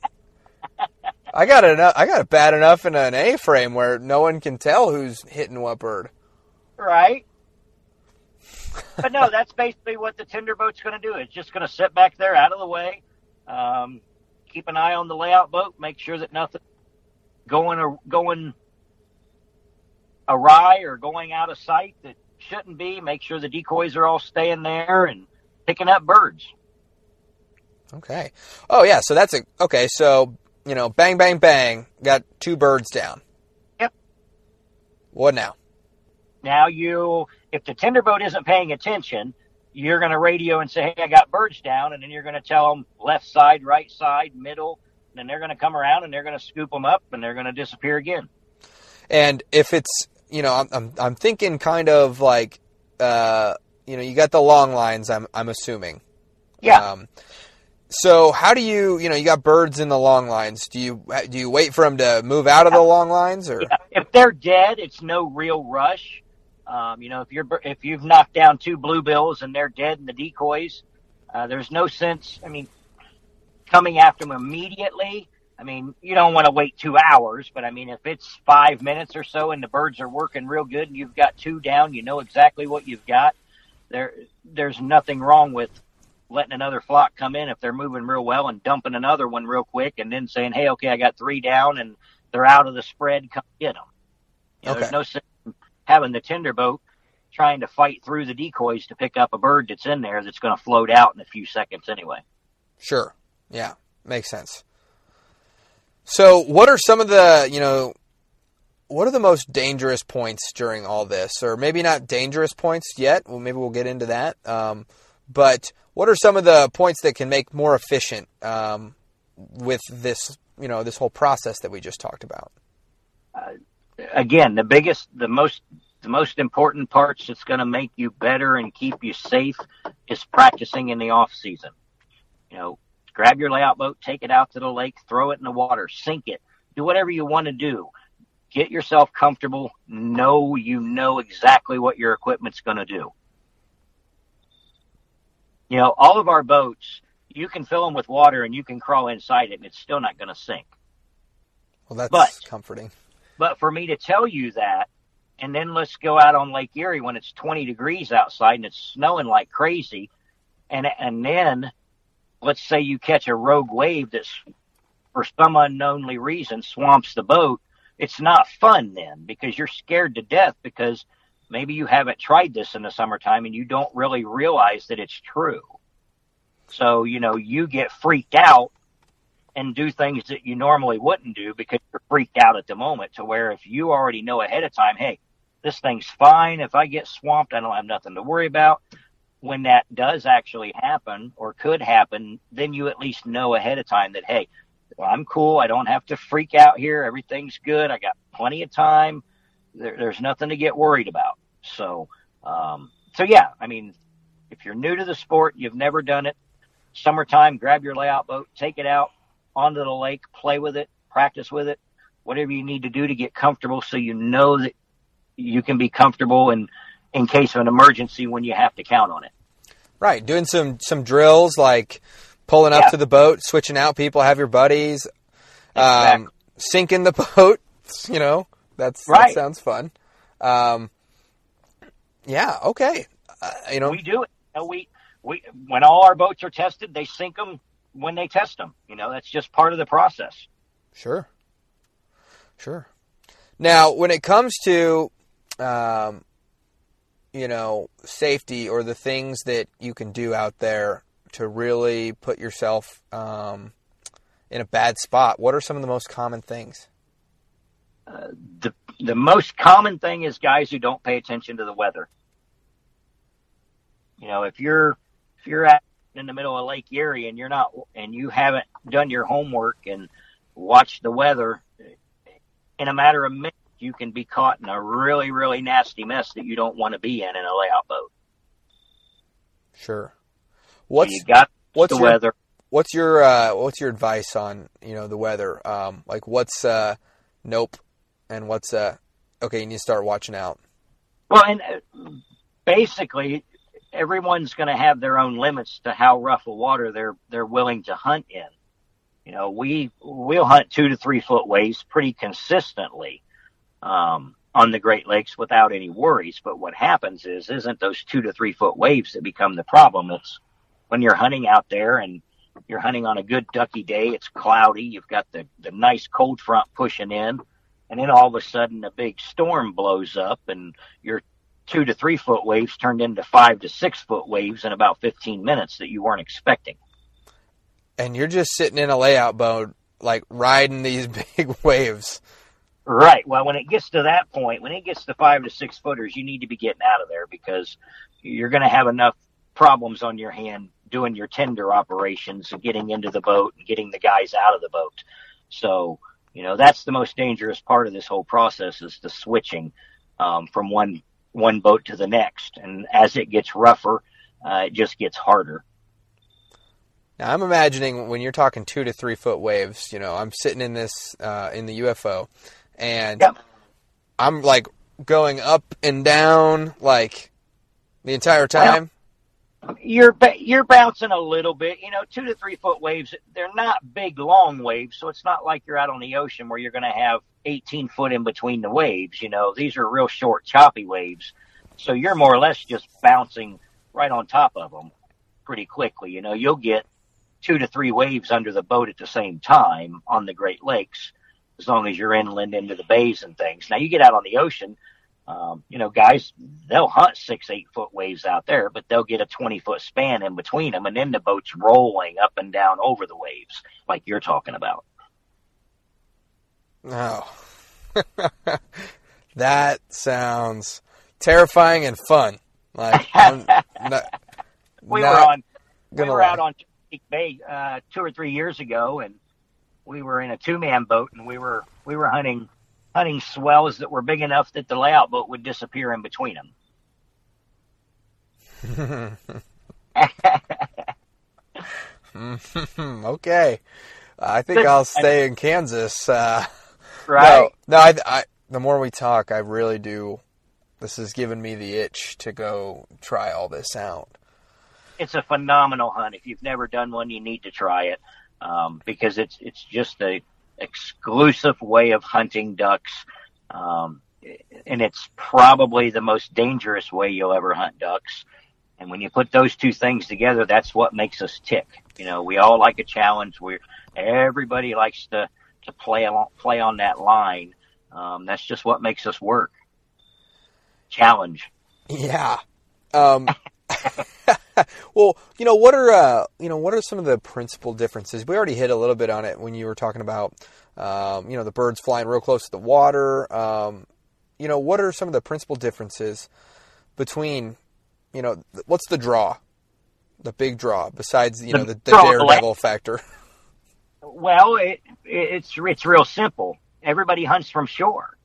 I got enough. I got it bad enough in an A-frame where no one can tell who's hitting what bird. Right. but no, that's basically what the tender boat's going to do. It's just going to sit back there out of the way, um, keep an eye on the layout boat, make sure that nothing going or going awry or going out of sight that shouldn't be. Make sure the decoys are all staying there and picking up birds. Okay. Oh yeah, so that's a okay. So you know, bang, bang, bang, got two birds down. Yep. What now? Now you, if the tender boat isn't paying attention, you're going to radio and say, "Hey, I got birds down," and then you're going to tell them left side, right side, middle, and they're going to come around and they're going to scoop them up and they're going to disappear again. And if it's, you know, I'm I'm, I'm thinking kind of like, uh, you know, you got the long lines. I'm I'm assuming. Yeah. Um, so how do you, you know, you got birds in the long lines. Do you do you wait for them to move out of the long lines, or yeah. if they're dead, it's no real rush. Um, you know, if you're if you've knocked down two bluebills and they're dead in the decoys, uh, there's no sense. I mean, coming after them immediately. I mean, you don't want to wait two hours, but I mean, if it's five minutes or so and the birds are working real good and you've got two down, you know exactly what you've got. There, there's nothing wrong with letting another flock come in if they're moving real well and dumping another one real quick and then saying, "Hey, okay, I got three down and they're out of the spread. Come get them." You know, okay. There's no sense having the tender boat trying to fight through the decoys to pick up a bird that's in there that's going to float out in a few seconds anyway. Sure. Yeah, makes sense. So, what are some of the, you know, what are the most dangerous points during all this? Or maybe not dangerous points yet. Well, maybe we'll get into that. Um, but what are some of the points that can make more efficient um, with this, you know, this whole process that we just talked about? Uh, again, the biggest, the most, the most important parts that's going to make you better and keep you safe is practicing in the off season. You know, grab your layout boat, take it out to the lake, throw it in the water, sink it, do whatever you want to do. Get yourself comfortable. Know you know exactly what your equipment's going to do. You know, all of our boats, you can fill them with water and you can crawl inside it and it's still not going to sink. Well, that's But- comforting. But for me to tell you that, and then let's go out on Lake Erie when it's 20 degrees outside and it's snowing like crazy, and and then let's say you catch a rogue wave that's for some unknownly reason swamps the boat. It's not fun then because you're scared to death because maybe you haven't tried this in the summertime and you don't really realize that it's true. So, you know, you get freaked out and do things that you normally wouldn't do because you're freaked out at the moment to where if you already know ahead of time, hey, this thing's fine. If I get swamped, I don't have nothing to worry about. When that does actually happen or could happen, then you at least know ahead of time that, hey, well, I'm cool. I don't have to freak out here. Everything's good. I got plenty of time. There, there's nothing to get worried about. So, um, so yeah, I mean, if you're new to the sport, you've never done it, summertime, grab your layout boat, take it out onto the lake, play with it, practice with it, whatever you need to do to get comfortable so you know that you can be comfortable in, in case of an emergency when you have to count on it. Right, doing some some drills like pulling up Yeah. to the boat, switching out people, have your buddies, um, sinking the *laughs* boat. You know, that's that Right. sounds fun. Um, yeah, okay. Uh, you know, We do it. You know, we, we, when all our boats are tested, they sink them when they test them. You know, that's just part of the process. Sure. Sure. Now, when it comes to, um, you know, safety or the things that you can do out there to really put yourself um, in a bad spot, what are some of the most common things? the the most common thing is guys who don't pay attention to the weather. You know, if you're if you're out in the middle of Lake Erie and you're not and you haven't done your homework and watched the weather, in a matter of minutes you can be caught in a really really nasty mess that you don't want to be in in a layout boat. Sure. So What's you got what's the your weather. what's your uh, what's your advice on you know the weather? Um, like what's uh, nope, and what's uh, okay? You need to start watching out. Well, and uh, basically, everyone's going to have their own limits to how rough a water they're they're willing to hunt in. You know, we we'll hunt two to three foot waves pretty consistently um, on the Great Lakes without any worries. But what happens is, isn't those two to three foot waves that become the problem? It's when you're hunting out there and you're hunting on a good ducky day. It's cloudy. You've got the the nice cold front pushing in, and then all of a sudden a big storm blows up, and your two to three foot waves turned into five to six foot waves in about 15 minutes that you weren't expecting. And you're just sitting in a layout boat, like riding these *laughs* big waves. Right. Well, when it gets to that point, when it gets to five to six footers, you need to be getting out of there because you're going to have enough problems on your hand doing your tender operations and getting into the boat and getting the guys out of the boat. So, you know, that's the most dangerous part of this whole process is the switching um, from one one boat to the next. And as it gets rougher, uh, it just gets harder. Now I'm imagining when you're talking two to three foot waves, you know, I'm sitting in this uh, in the UFO, and Yep. I'm like going up and down like the entire time. you're ba- you're bouncing a little bit. You know, two to three foot waves. They're not big, long waves, so it's not like you're out on the ocean where you're going to have 18 foot in between the waves. You know, these are real short, choppy waves, so you're more or less just bouncing right on top of them pretty quickly. You know, you'll get two to three waves under the boat at the same time on the Great Lakes, as long as you're inland into the bays and things. Now you get out on the ocean. Um, you know, guys, they'll hunt six, eight foot waves out there, but they'll get a 20 foot span in between them, and then the boat's rolling up and down over the waves, like you're talking about. Oh, *laughs* that sounds terrifying and fun. Like *laughs* not, We were on, we were lie. out on Bay uh, two or three years ago, and we were in a two man boat, and we were we were hunting hunting swells that were big enough that the layout boat would disappear in between them. *laughs* Okay. I think I'll *laughs* stay in Kansas. Uh, Right? No, no I, I, the more we talk, I really do. This has given me the itch to go try all this out. it's a phenomenal hunt. If you've never done one, you need to try it um, because it's it's just a exclusive way of hunting ducks, um, and it's probably the most dangerous way you'll ever hunt ducks. And when you put those two things together, that's what makes us tick. You know, we all like a challenge. We everybody likes to to play along, play on that line. Um, that's just what makes us work. Challenge. *laughs* Yeah. Um, *laughs* well, you know what are uh, you know what are some of the principal differences? We already hit a little bit on it when you were talking about um, you know the birds flying real close to the water. Um, you know what are some of the principal differences between you know what's the draw, the big draw besides you know the, the daredevil factor. *laughs* Well, it, it's it's real simple. Everybody hunts from shore.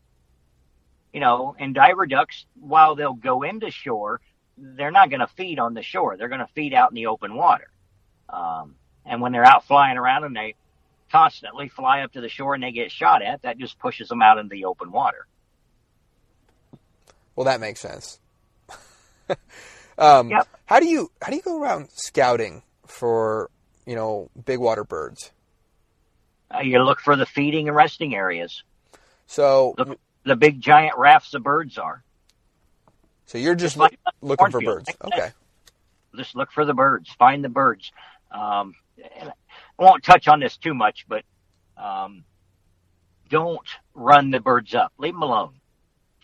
You know, and diver ducks, while they'll go into shore, they're not going to feed on the shore. They're going to feed out in the open water. Um, and when they're out flying around and they constantly fly up to the shore and they get shot at, that just pushes them out into the open water. Well, that makes sense. *laughs* um, yep. How do you how do you go around scouting for you know big water birds? Uh, you look for the feeding and resting areas. So the, the big giant rafts of birds are. So you're just like looking for birds. Okay. Just look for the birds. Find the birds. Um, I won't touch on this too much, but um, don't run the birds up. Leave them alone.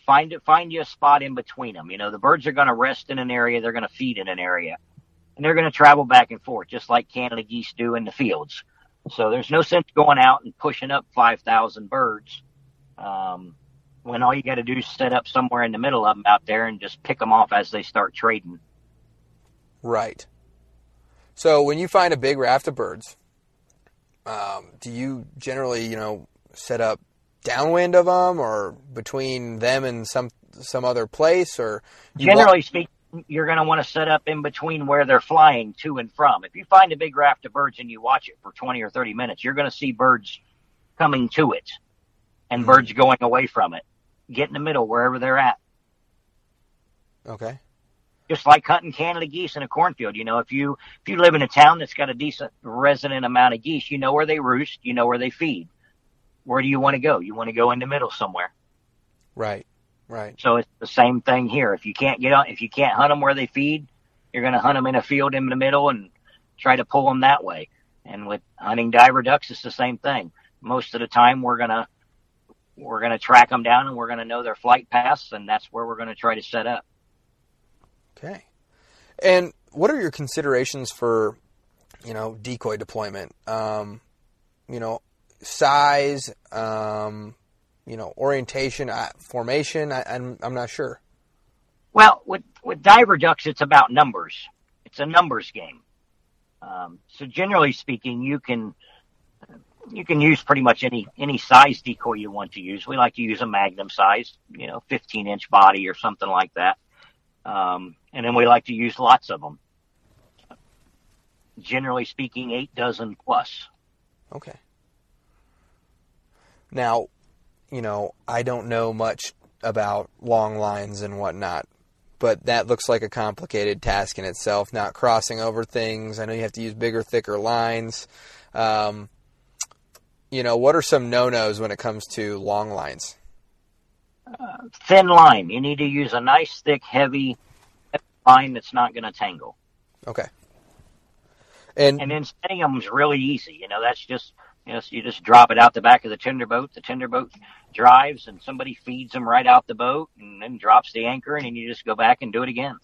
Find it. Find you a spot in between them. You know, the birds are going to rest in an area. They're going to feed in an area, and they're going to travel back and forth, just like Canada geese do in the fields. So there's no sense going out and pushing up 5,000 birds. Um, when all you got to do is set up somewhere in the middle of them out there and just pick them off as they start trading. Right. So when you find a big raft of birds, um, do you generally, you know, set up downwind of them or between them and some some other place, or generally walk- speaking, you're going to want to set up in between where they're flying to and from. If you find a big raft of birds and you watch it for 20 or 30 minutes, you're going to see birds coming to it and mm-hmm. birds going away from it get in the middle wherever they're at. Okay. Just like hunting Canada geese in a cornfield, you know, if you if you live in a town that's got a decent resident amount of geese, you know where they roost, you know where they feed. Where do you want to go? You want to go in the middle somewhere. Right. Right. So it's the same thing here. If you can't get on, if you can't hunt them where they feed, you're going to hunt them in a field in the middle and try to pull them that way. And with hunting diver ducks, it's the same thing. Most of the time, we're going to we're going to track them down and we're going to know their flight paths, and that's where we're going to try to set up. Okay. And what are your considerations for, you know, decoy deployment? Um, you know, size, um, you know, orientation, uh, formation. I, I'm I'm not sure. Well, with with diver ducks, it's about numbers. It's a numbers game. Um, so generally speaking, you can you can use pretty much any any size decoy you want to use. We like to use a magnum size, you know, 15 inch body or something like that. Um, and then we like to use lots of them. Generally speaking, eight dozen plus. Okay. Now, you know, I don't know much about long lines and whatnot, but that looks like a complicated task in itself. Not crossing over things. I know you have to use bigger, thicker lines. Um, you know, what are some no nos when it comes to long lines? Uh, thin line. You need to use a nice, thick, heavy line that's not going to tangle. Okay. And and then setting them is really easy. You know, that's just you know, so you just drop it out the back of the tender boat. The tender boat drives, and somebody feeds them right out the boat, and then drops the anchor, and then you just go back and do it again.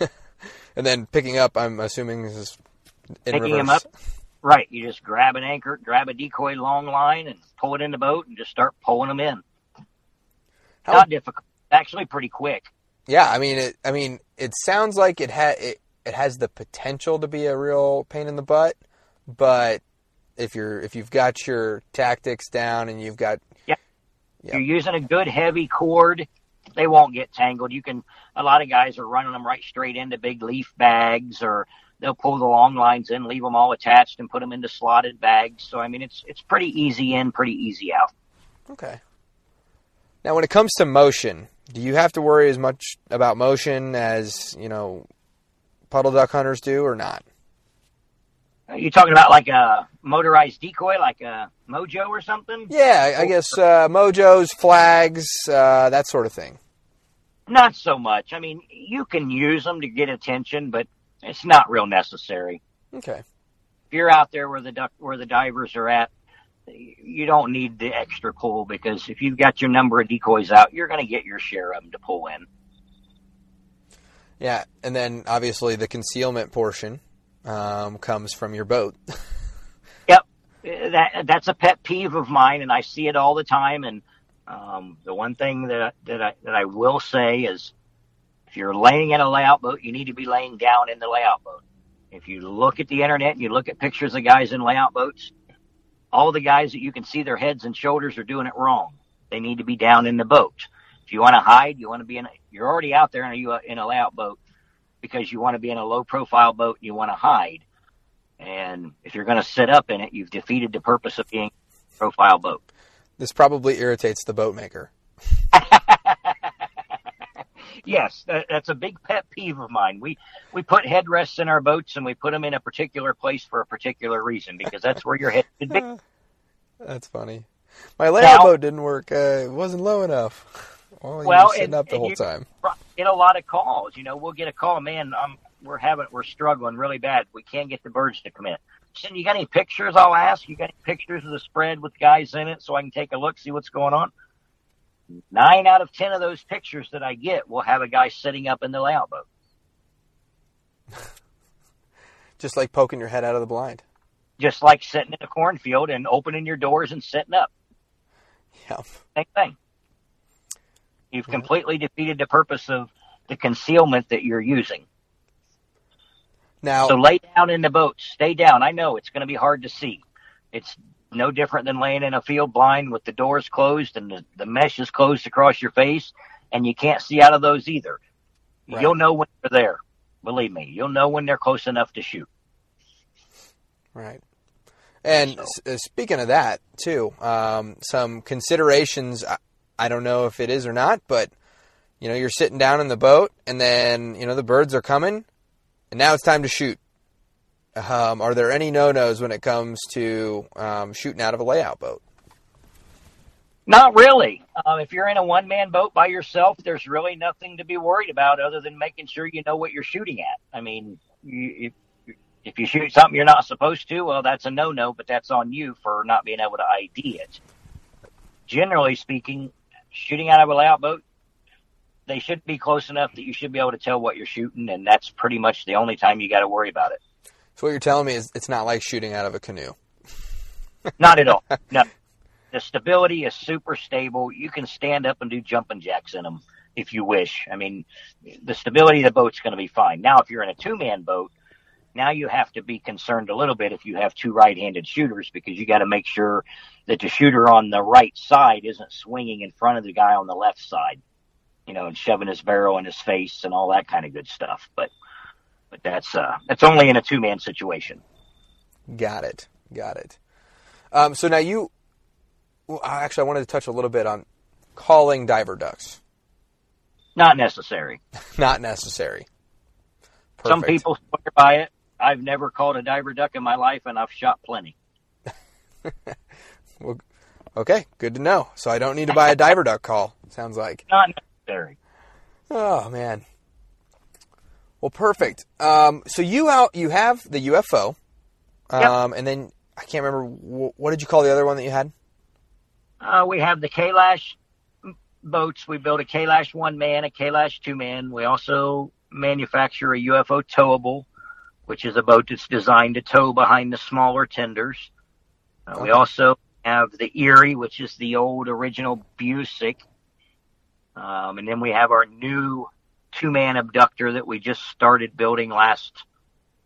*laughs* and then picking up, I'm assuming this is in picking reverse. them up. Right. You just grab an anchor, grab a decoy long line, and pull it in the boat, and just start pulling them in. How, Not difficult. Actually, pretty quick. Yeah, I mean, it. I mean, it sounds like it has it, it has the potential to be a real pain in the butt, but if you're if you've got your tactics down and you've got yeah, you're using a good heavy cord, they won't get tangled. You can. A lot of guys are running them right straight into big leaf bags or they'll pull the long lines in, leave them all attached, and put them into slotted bags. So I mean, it's it's pretty easy in, pretty easy out. Okay. Now, when it comes to motion, do you have to worry as much about motion as you know puddle duck hunters do or not? Are you talking about like a motorized decoy, like a Mojo or something? Yeah, I guess uh, mojos, flags, uh, that sort of thing. Not so much. I mean, you can use them to get attention, but it's not real necessary. Okay. If you're out there where the duck, where the divers are at, you don't need the extra pull because if you've got your number of decoys out, you're going to get your share of them to pull in. Yeah, and then obviously the concealment portion um, comes from your boat. *laughs* yep, that that's a pet peeve of mine, and I see it all the time. And um, the one thing that that I that I will say is, if you're laying in a layout boat, you need to be laying down in the layout boat. If you look at the internet and you look at pictures of guys in layout boats, all the guys that you can see their heads and shoulders are doing it wrong. They need to be down in the boat. If you want to hide, you want to be in. A, you're already out there in a, in a layout boat because you want to be in a low profile boat and you want to hide. And if you're going to sit up in it, you've defeated the purpose of being a profile boat. This probably irritates the boat maker. *laughs* yes, that, that's a big pet peeve of mine. We we put headrests in our boats and we put them in a particular place for a particular reason because that's where your head should be. *laughs* That's funny. My layout now, boat didn't work. Uh, it wasn't low enough. *laughs* Well, well sitting and, up the whole you time. Get a lot of calls. You know, we'll get a call, man. I'm we're having we're struggling really bad. We can't get the birds to come in. So you got any pictures? I'll ask. You got any pictures of the spread with guys in it so I can take a look, see what's going on? Nine out of ten of those pictures that I get will have a guy sitting up in the layout boat. *laughs* Just like poking your head out of the blind. Just like sitting in a cornfield and opening your doors and sitting up. Yep. Same thing. You've completely defeated the purpose of the concealment that you're using. Now, so lay down in the boat. Stay down. I know it's going to be hard to see. It's no different than laying in a field blind with the doors closed and the, the mesh is closed across your face, and you can't see out of those either. Right. You'll know when they're there. Believe me, you'll know when they're close enough to shoot. Right. And so. Uh, speaking of that, too, um, some considerations. I, I don't know if it is or not, but you know, you're sitting down in the boat, and then you know the birds are coming, and now it's time to shoot. Um, are there any no nos when it comes to um, shooting out of a layout boat? Not really. Um, if you're in a one man boat by yourself, there's really nothing to be worried about other than making sure you know what you're shooting at. I mean, you, if, if you shoot something you're not supposed to, well, that's a no no, but that's on you for not being able to ID it. Generally speaking, shooting out of a layout boat, they should be close enough that you should be able to tell what you're shooting, and that's pretty much the only time you got to worry about it. So what you're telling me is it's not like shooting out of a canoe. *laughs* not at all. No. The stability is super stable. You can stand up and do jumping jacks in them if you wish. I mean, the stability of the boat's going to be fine. Now, if you're in a two man boat, now you have to be concerned a little bit if you have two right handed shooters because you got to make sure that the shooter on the right side isn't swinging in front of the guy on the left side, you know, and shoving his barrel in his face and all that kind of good stuff. But but that's uh, that's only in a two man situation. Got it. Got it. Um, so now you, well, actually, I wanted to touch a little bit on calling diver ducks. Not necessary. *laughs* Not necessary. Perfect. Some people swear by it. I've never called a diver duck in my life, and I've shot plenty. *laughs* well, okay, good to know. So I don't need to buy a diver duck call. Sounds like *laughs* not necessary. Oh man, well, perfect. Um, so you out you have the UFO, um, yep. and then I can't remember what did you call the other one that you had? Uh, we have the Kalash boats. We build a Kalash one man, a Kalash two man. We also manufacture a UFO towable, which is a boat that's designed to tow behind the smaller tenders. Uh, okay. We also have the Erie, which is the old original Busick. Um, and then we have our new two man abductor that we just started building last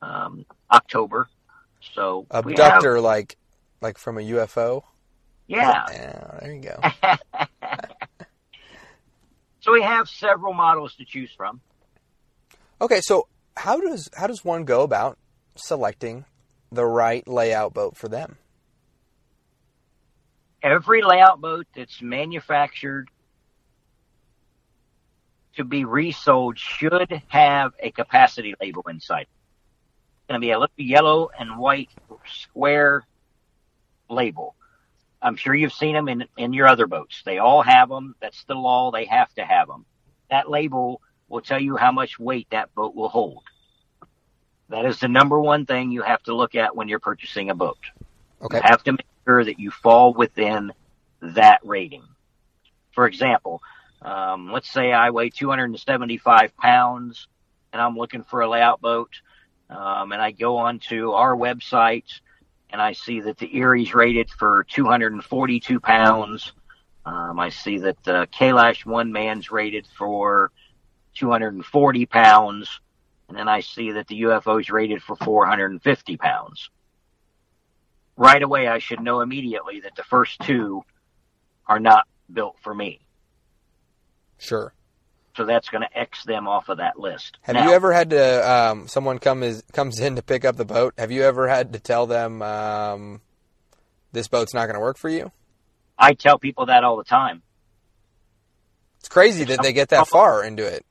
um, October. So abductor, have, like like from a UFO. Yeah. yeah there you go. *laughs* so we have several models to choose from. Okay, so how does how does one go about selecting the right layout boat for them? Every layout boat that's manufactured to be resold should have a capacity label inside. It's going to be a little yellow and white square label. I'm sure you've seen them in, in your other boats. They all have them. That's the law. They have to have them. That label will tell you how much weight that boat will hold. That is the number one thing you have to look at when you're purchasing a boat. Okay. You have to make sure that you fall within that rating. For example, um, let's say I weigh 275 pounds and I'm looking for a layout boat. Um, and I go onto our website and I see that the Erie's rated for 242 pounds. Um, I see that the Kalash one man's rated for 240 pounds. And then I see that the UFO is rated for 450 pounds. Right away, I should know immediately that the first two are not built for me. Sure. So that's going to X them off of that list. Have Now- you ever had to um, someone come is comes in to pick up the boat? Have you ever had to tell them um, this boat's not going to work for you? I tell people that all the time. It's crazy that they get that far into it.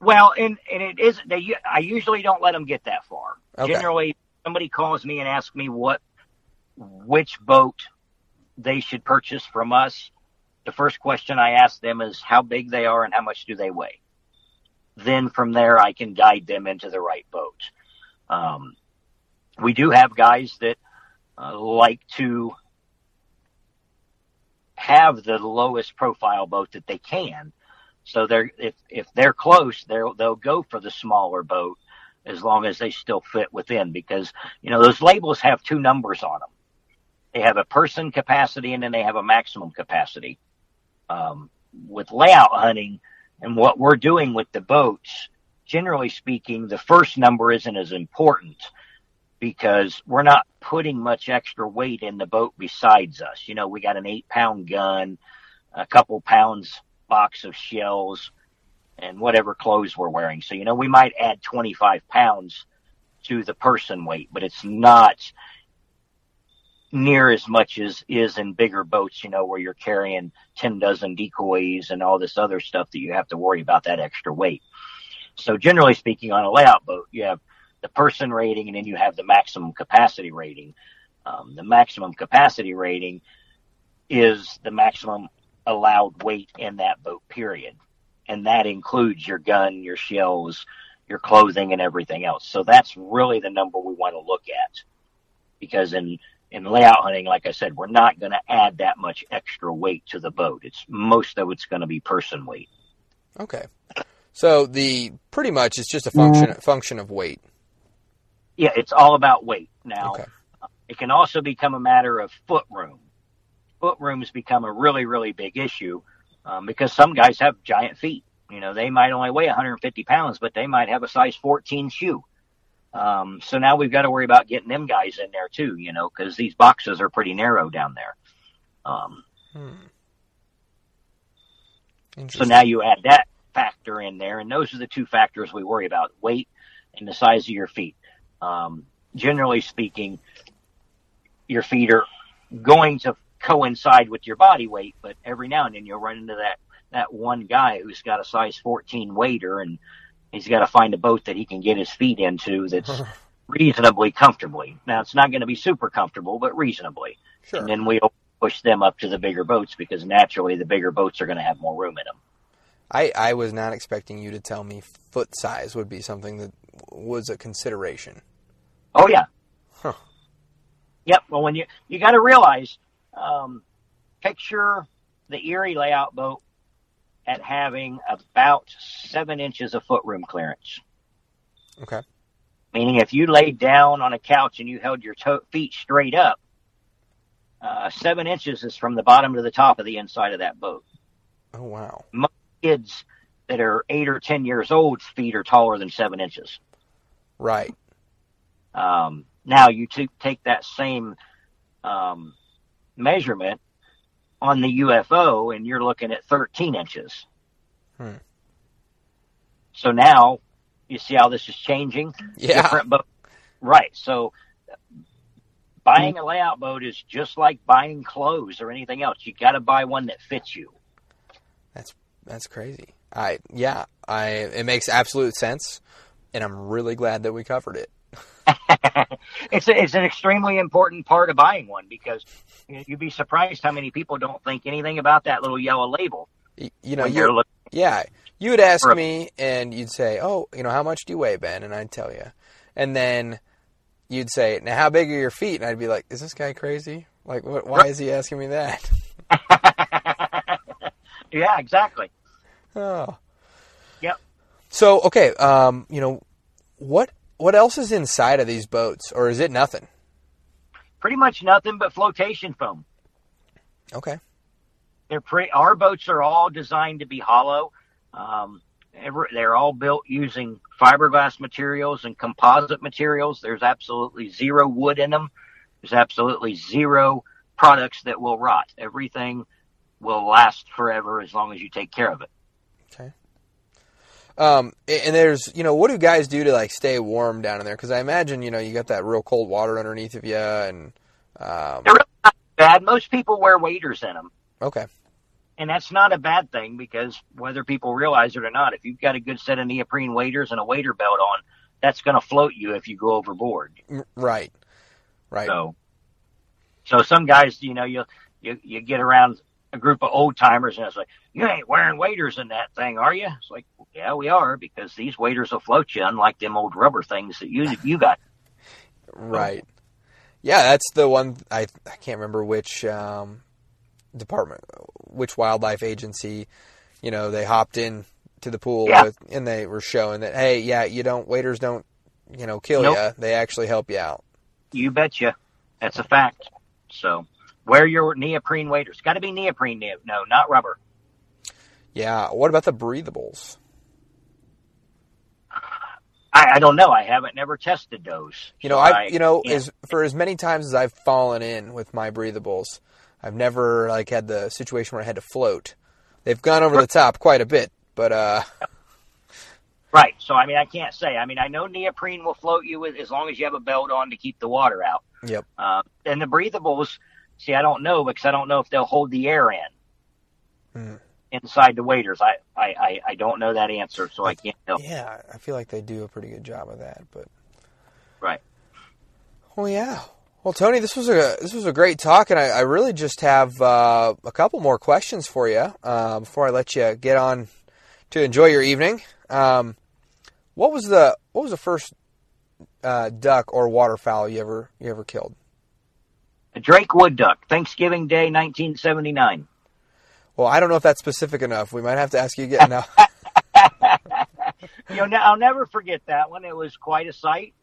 Well, and and it is they. I usually don't let them get that far. Okay. Generally, somebody calls me and asks me what, which boat they should purchase from us. The first question I ask them is how big they are and how much do they weigh. Then from there, I can guide them into the right boat. Um, we do have guys that uh, like to have the lowest profile boat that they can. So they're if if they're close, they'll they'll go for the smaller boat as long as they still fit within because you know those labels have two numbers on them. They have a person capacity and then they have a maximum capacity. Um, with layout hunting and what we're doing with the boats, generally speaking, the first number isn't as important because we're not putting much extra weight in the boat besides us. You know, we got an eight pound gun, a couple pounds box of shells, and whatever clothes we're wearing. So, you know, we might add 25 pounds to the person weight, but it's not near as much as is in bigger boats, you know, where you're carrying 10 dozen decoys and all this other stuff that you have to worry about that extra weight. So generally speaking, on a layout boat, you have the person rating and then you have the maximum capacity rating. Um, the maximum capacity rating is the maximum allowed weight in that boat period. And that includes your gun, your shells, your clothing and everything else. So that's really the number we want to look at because in, in layout hunting, like I said, we're not going to add that much extra weight to the boat. It's most of it's going to be person weight. Okay. So the pretty much it's just a function function of weight. Yeah, it's all about weight. Now, Okay. it can also become a matter of foot room. Foot rooms become a really, really big issue um, because some guys have giant feet. You know, they might only weigh 150 pounds, but they might have a size 14 shoe. Um, so now we've got to worry about getting them guys in there too, you know, because these boxes are pretty narrow down there. Um, Hmm. so now you add that factor in there, and those are the two factors we worry about: weight and the size of your feet. Um, generally speaking, your feet are going to coincide with your body weight, but every now and then you'll run into that that one guy who's got a size 14 waiter, and he's got to find a boat that he can get his feet into that's *laughs* reasonably comfortably. Now, it's not going to be super comfortable, but reasonably. sure. And then we'll push them up to the bigger boats because naturally the bigger boats are going to have more room in them. I, I was not expecting you to tell me foot size would be something that was a consideration. Oh yeah. Huh. Yep. Well, when you you got to realize, um, picture the Erie layout boat at having about seven inches of footroom clearance. Okay. Meaning, if you laid down on a couch and you held your toe, feet straight up, uh, seven inches is from the bottom to the top of the inside of that boat. Oh wow. My Kids that are eight or ten years old, feet are taller than seven inches. Right. Um, now you t- take that same um, measurement on the UFO, and you're looking at 13 inches. Hmm. So now you see how this is changing. Yeah. Different boat, right? So buying a layout boat is just like buying clothes or anything else. You got to buy one that fits you. That's crazy. I yeah, I it makes absolute sense, and I'm really glad that we covered it. *laughs* it's a, it's an extremely important part of buying one because you'd be surprised how many people don't think anything about that little yellow label. You know, you yeah, you would ask me, and you'd say, "Oh, you know, how much do you weigh, Ben?" And I'd tell you, and then you'd say, "Now, how big are your feet?" And I'd be like, "Is this guy crazy? Like, what? Why is he asking me that?" *laughs* yeah, exactly. Oh. Yep. So okay, um, you know, what what else is inside of these boats, or is it nothing? Pretty much nothing but flotation foam. Okay. They're pre- our boats are all designed to be hollow. Um, every, they're all built using fiberglass materials and composite materials. There's absolutely zero wood in them. There's absolutely zero products that will rot. Everything will last forever as long as you take care of it. Okay. Um, and there's, you know, what do guys do to like stay warm down in there? Because I imagine, you know, you got that real cold water underneath of you, and um, They're really not bad. Most people wear waders in them. okay, And that's not a bad thing because whether people realize it or not, if you've got a good set of neoprene waders and a wader belt on, that's going to float you if you go overboard. Right, right, So, so some guys, you know, you you you get around a group of old timers and it's like, you ain't wearing waders in that thing, are you? It's like, yeah, we are because these waders will float you, unlike them old rubber things that you you got. *laughs* right. Yeah, that's the one. I I can't remember which um, department, which wildlife agency. You know, they hopped in to the pool Yeah. with, and they were showing that, hey, yeah, you don't waiters don't, you know, kill Nope. you. They actually help you out. You betcha, that's a fact. So, wear your neoprene waders. Got to be neoprene, neo- no, not rubber. Yeah. What about the breathables? I, I don't know. I haven't never tested those. You know, So I, you know, as for as many times as I've fallen in with my breathables, I've never like had the situation where I had to float. They've gone over the top quite a bit, but uh, Right. So I mean, I can't say. I mean, I know neoprene will float you with as long as you have a belt on to keep the water out. yep. Uh, and the breathables, see, I don't know because I don't know if they'll hold the air in Hmm. inside the waders. I, I, I, I don't know that answer, so I can't tell. Yeah, I feel like they do a pretty good job of that, but Right. well, yeah. Well, Tony, this was a this was a great talk, and I, I really just have uh, a couple more questions for you uh, before I let you get on to enjoy your evening. Um, what was the what was the first uh, duck or waterfowl you ever you ever killed? Drake wood duck, Thanksgiving Day, 1979. Well, I don't know if that's specific enough. We might have to ask you again now. *laughs* You know, I'll never forget that one. It was quite a sight.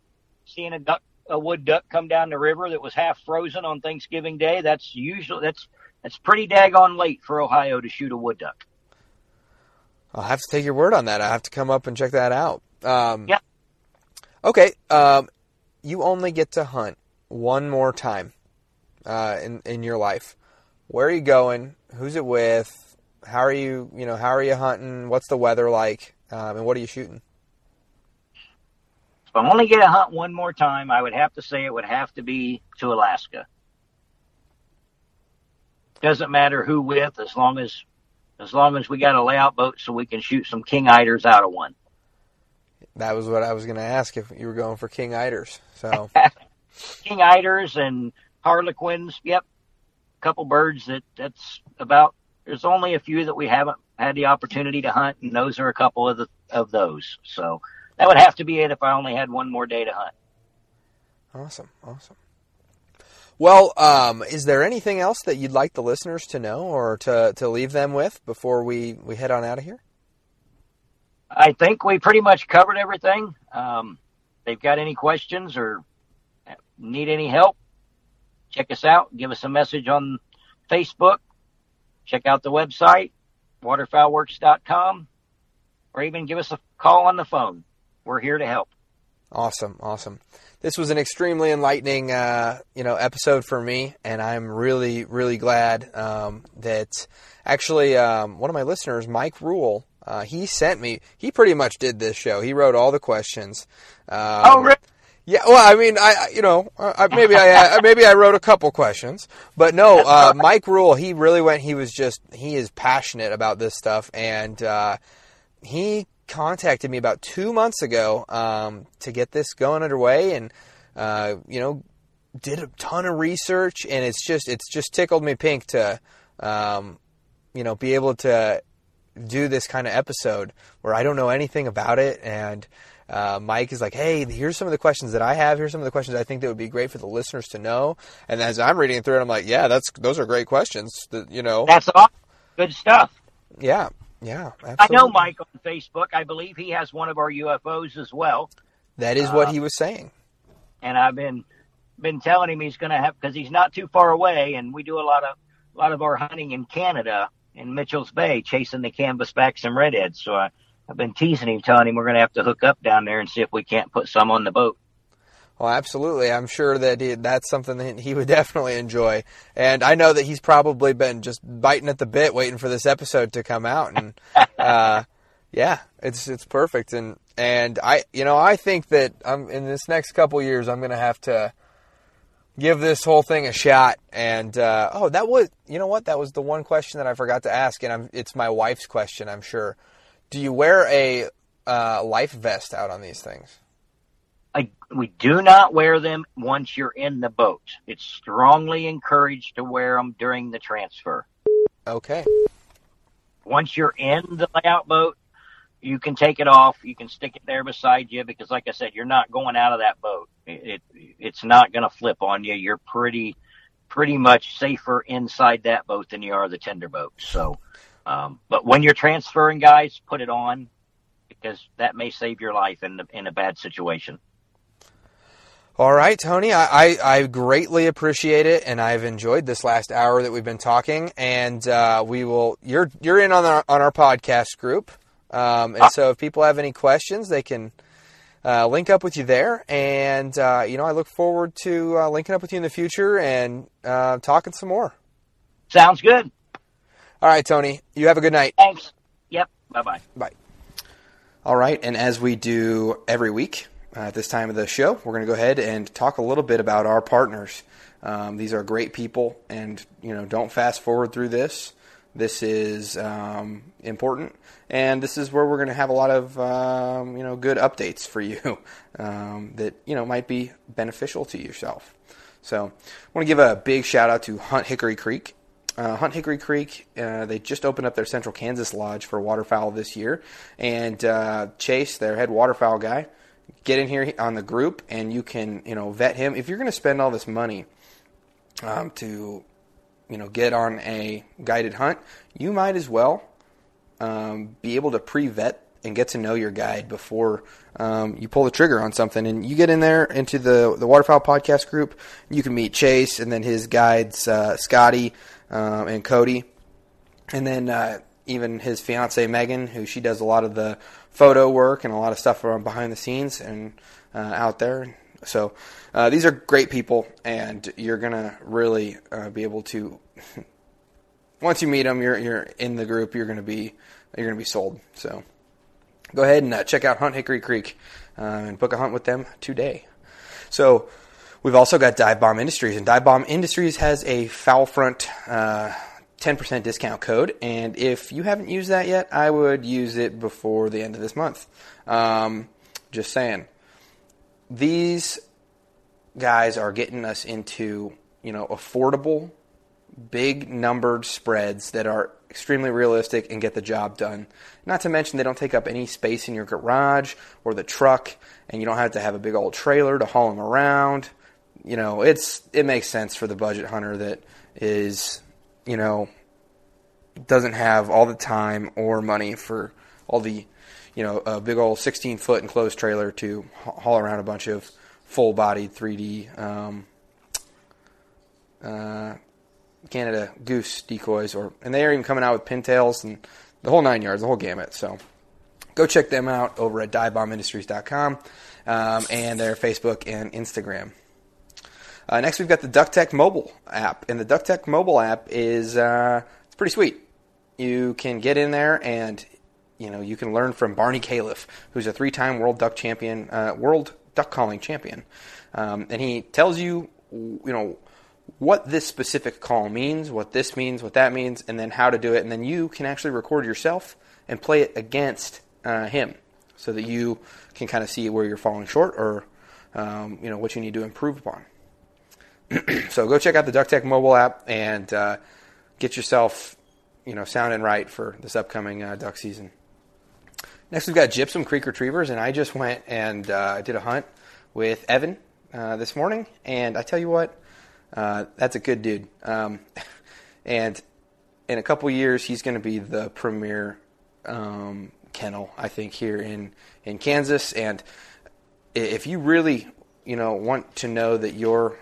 Seeing a duck, a wood duck come down the river that was half frozen on Thanksgiving Day. That's usually that's that's pretty daggone late for Ohio to shoot a wood duck. I'll have to take your word on that. I have to come up and check that out. Um, Yeah. Okay. Um, you only get to hunt one more time uh, in in your life. Where are you going? Who's it with? How are you? You know, how are you hunting? What's the weather like? Um, and what are you shooting? If I only get to hunt one more time, I would have to say it would have to be to Alaska. Doesn't matter who with, as long as as long as we got a layout boat so we can shoot some king eiders out of one. That was what I was going to ask if you were going for king eiders. So *laughs* King eiders and harlequins. Yep, a couple birds that that's about. There's only a few that we haven't had the opportunity to hunt, and those are a couple of the of those. So that would have to be it if I only had one more day to hunt. awesome, awesome. Well, um, is there anything else that you'd like the listeners to know or to, to leave them with before we, we head on out of here? I think we pretty much covered everything. Um, they've got any questions or need any help, check us out. Give us a message on Facebook. Check out the website, waterfowlworks.com, or even give us a call on the phone. We're here to help. Awesome, awesome. This was an extremely enlightening, uh, you know, episode for me, and I'm really, really glad um, that actually um, one of my listeners, Mike Rule, uh, he sent me. He pretty much did this show. He wrote all the questions. Um, oh, really? Yeah, well, I mean, I you know, I, maybe I maybe I wrote a couple questions, but no, uh, *laughs* Mike Rule, he really went. He was just he is passionate about this stuff, and uh, he contacted me about two months ago um, to get this going underway, and uh, you know, did a ton of research, and it's just it's just tickled me pink to um, you know be able to do this kind of episode where I don't know anything about it and uh, Mike is like, hey, here's some of the questions that I have. Here's some of the questions I think that would be great for the listeners to know. And as I'm reading through it, I'm like, yeah, that's those are great questions. That, you know, that's awesome. good stuff. Yeah, yeah. Absolutely. I know Mike on Facebook. I believe he has one of our UFOs as well. That is what uh, he was saying. And I've been been telling him he's going to have because he's not too far away, and we do a lot of a lot of our hunting in Canada in Mitchell's Bay, chasing the canvasbacks and redheads. So I I've been teasing him, telling him we're going to have to hook up down there and see if we can't put some on the boat. Well, absolutely. I'm sure that he, that's something that he would *laughs* definitely enjoy. And I know that he's probably been just biting at the bit, waiting for this episode to come out. And *laughs* uh, yeah, it's it's perfect. And and I, you know, I think that I'm in this next couple years, I'm going to have to give this whole thing a shot. And uh, oh, that was, you know what? That was the one question that I forgot to ask, and I'm, it's my wife's question, I'm sure. Do you wear a uh, life vest out on these things? I, we do not wear them once you're in the boat. It's strongly encouraged to wear them during the transfer. Okay. Once you're in the layout boat, you can take it off. You can stick it there beside you because, like I said, you're not going out of that boat. It, it it's not going to flip on you. You're pretty pretty much safer inside that boat than you are the tender boat. So um, but when you're transferring guys, put it on because that may save your life in the, in a bad situation. All right, Tony, I, I, I, greatly appreciate it, and I've enjoyed this last hour that we've been talking. And uh, we will you're you're in on our on our podcast group, um, and so if people have any questions, they can uh, link up with you there. And uh, you know, I look forward to uh, linking up with you in the future and uh, talking some more. Sounds good. All right, Tony. You have a good night. Thanks. Yep. Bye-bye. Bye. All right, and as we do every week uh, at this time of the show, we're going to go ahead and talk a little bit about our partners. Um, these are great people, and you know, don't fast forward through this. This is um, important, and this is where we're going to have a lot of um, you know good updates for you *laughs* um, that you know might be beneficial to yourself. So, I want to give a big shout out to Hunt Hickory Creek uh, Hunt Hickory Creek, uh, they just opened up their Central Kansas Lodge for waterfowl this year. And uh, Chase, their head waterfowl guy, get in here on the group and you can, you know, vet him. If you're going to spend all this money um, to, you know, get on a guided hunt, you might as well um, be able to pre-vet and get to know your guide before um, you pull the trigger on something. And you get in there into the the waterfowl podcast group. You can meet Chase and then his guides, uh, Scotty um, and Cody, and then uh, even his fiance Megan, who she does a lot of the photo work and a lot of stuff from behind the scenes and uh, out there. So uh, these are great people, and you're gonna really uh, be able to. *laughs* once you meet them, you're you're in the group. You're gonna be you're gonna be sold. So go ahead and uh, check out Hunt Hickory Creek uh, and book a hunt with them today. So We've also got Dive Bomb Industries, and Dive Bomb Industries has a Fowl Front uh, 10% discount code. And if you haven't used that yet, I would use it before the end of this month. Um, just saying. These guys are getting us into, you know, affordable, big numbered spreads that are extremely realistic and get the job done. Not to mention they don't take up any space in your garage or the truck, and you don't have to have a big old trailer to haul them around you know, it's it makes sense for the budget hunter that is, you know, doesn't have all the time or money for all the, you know, a big old 16 foot enclosed trailer to haul around a bunch of full bodied 3D um, uh, Canada goose decoys, or and they are even coming out with pintails and the whole nine yards, the whole gamut. So go check them out over at divebombindustries.com um, and their Facebook and Instagram. Uh, next, we've got the DuckTech mobile app, and the DuckTech mobile app is uh, it's pretty sweet. You can get in there and you know you can learn from Barnie Calef, who's a three-time world duck champion, uh, world duck calling champion, um, and he tells you, you know, what this specific call means, what this means, what that means, and then how to do it, and then you can actually record yourself and play it against uh, him, so that you can kind of see where you're falling short or um, you know what you need to improve upon. *clears throat* so go check out the DuckTech mobile app and uh, get yourself you know sounding right for this upcoming uh, duck season. Next, we've got Gypsum Creek Retrievers, and I just went and uh, did a hunt with Evan uh, this morning, and I tell you what, uh, that's a good dude. Um, *laughs* and in a couple years, he's going to be the premier um, kennel, I think, here in in Kansas. And if you really, you know, want to know that your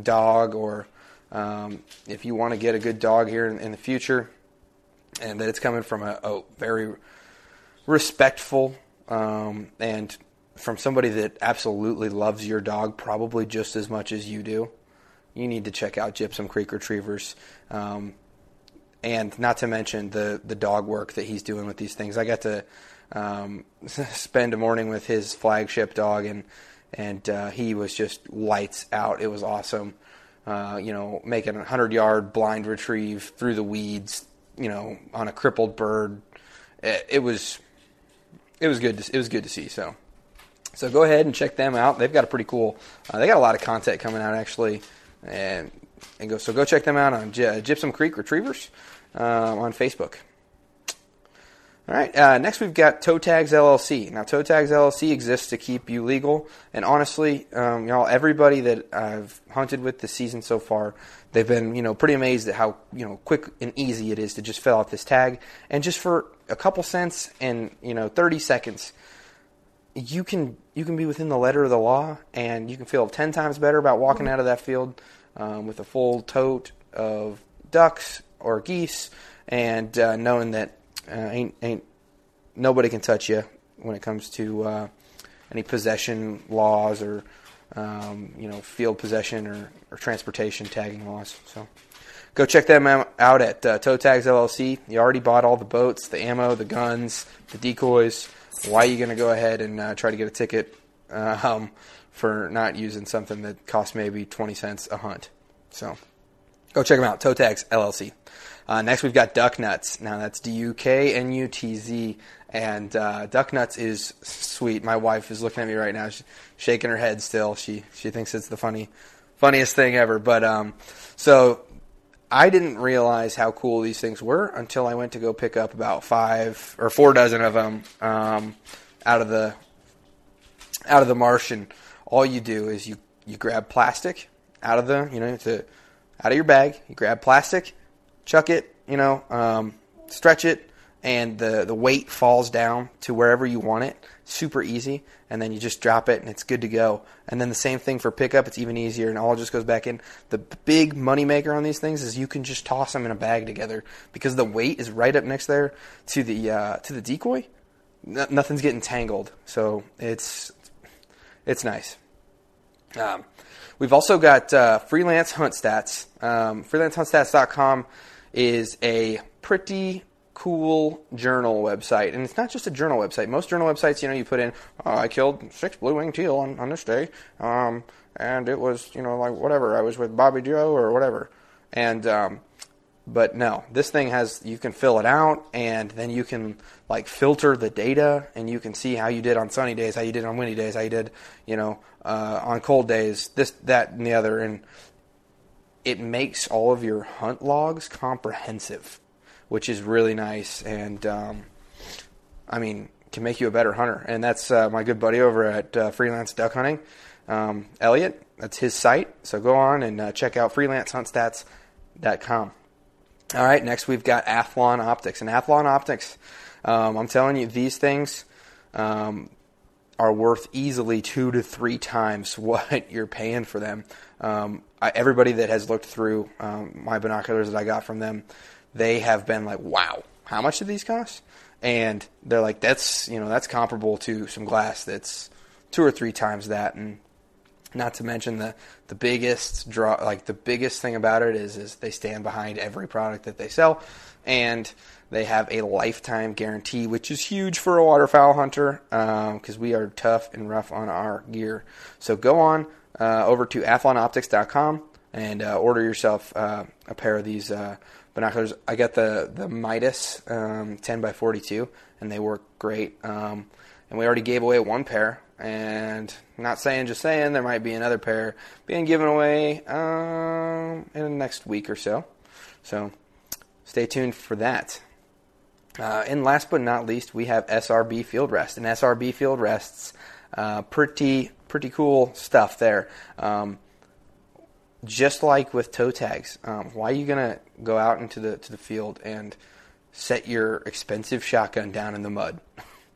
dog, or um, if you want to get a good dog here in, in the future, and that it's coming from a, a very respectful um, and from somebody that absolutely loves your dog probably just as much as you do, you need to check out Gypsum Creek Retrievers. Um, and not to mention the the dog work that he's doing with these things. I got to um, *laughs* spend a morning with his flagship dog, and and uh, he was just lights out. It was awesome. Uh, you know, making a hundred yard blind retrieve through the weeds. You know, on a crippled bird. It, it was it was good. To, it was good to see. So. So go ahead and check them out. They've got a pretty cool. Uh, they got a lot of content coming out actually, and and go. So go check them out on Gy- Gypsum Creek Retrievers uh, on Facebook. All right. Uh, next, we've got Toe Tags LLC. Now, Toe Tags LLC exists to keep you legal. And honestly, um, y'all, everybody that I've hunted with this season so far, they've been, you know, pretty amazed at how, you know, quick and easy it is to just fill out this tag. And just for a couple cents and, you know, 30 seconds, you can you can be within the letter of the law, and you can feel ten times better about walking out of that field um, with a full tote of ducks or geese, and uh, knowing that uh, ain't ain't nobody can touch you when it comes to uh, any possession laws or um, you know field possession or, or transportation tagging laws. So go check them out at uh, Toe Tags LLC. You already bought all the boats, the ammo, the guns, the decoys. Why are you going to go ahead and uh, try to get a ticket uh, um, for not using something that costs maybe 20 cents a hunt? So go check them out, Toe Tags LLC. Uh, next, we've got Duk Nutz. Now, that's D U K N U T Z. And uh, Duk Nutz is sweet. My wife is looking at me right now, She's shaking her head still. She she thinks it's the funny, funniest thing ever. But um, so I didn't realize how cool these things were until I went to go pick up about five or four dozen of them um, out of the out of the marsh. And all you do is you you grab plastic out of the you know to out of your bag. You grab plastic, chuck it, you know, um, stretch it, and the the weight falls down to wherever you want it. Super easy, and then you just drop it, and it's good to go. And then the same thing for pickup; it's even easier, and all just goes back in. The big money maker on these things is you can just toss them in a bag together because the weight is right up next there to the uh, to the decoy. No, nothing's getting tangled, so it's it's nice. Um, we've also got uh, freelance hunt stats. Um, freelancehuntstats.com is a pretty cool journal website, and it's not just a journal website. Most journal websites, you know, you put in, oh, I killed six blue-winged teal on, on this day, um, and it was, you know, like whatever. I was with Bobby Joe or whatever, and um, but no, this thing has you can fill it out, and then you can like filter the data, and you can see how you did on sunny days, how you did on windy days, how you did, you know, uh, on cold days, this, that, and the other, and it makes all of your hunt logs comprehensive, which is really nice, and um, I mean, can make you a better hunter. And that's uh, my good buddy over at uh, Freelance Duck Hunting, um, Elliot. That's his site. So go on and uh, check out freelancehuntstats.com. All right, next we've got Athlon Optics. And Athlon Optics, um, I'm telling you, these things um, are worth easily two to three times *laughs* what you're paying for them. Um, I, everybody that has looked through um, my binoculars that I got from them, they have been like, "Wow, how much do these cost?" And they're like, "That's you know that's comparable to some glass that's two or three times that." And Not to mention the the biggest draw, like the biggest thing about it is is they stand behind every product that they sell, and they have a lifetime guarantee, which is huge for a waterfowl hunter because um, we are tough and rough on our gear. So go on uh, over to athlonoptics.com and uh, order yourself uh, a pair of these uh, binoculars. I got the the Midas um, 10 by 42, and they work great. Um, and we already gave away one pair. And not saying, just saying, there might be another pair being given away um, in the next week or so. So stay tuned for that. Uh, and last but not least, we have SRB Field Rest. And SRB Field Rests, uh, pretty pretty cool stuff there. Um, just like with toe tags, um, why are you gonna go out into the to the field and set your expensive shotgun down in the mud?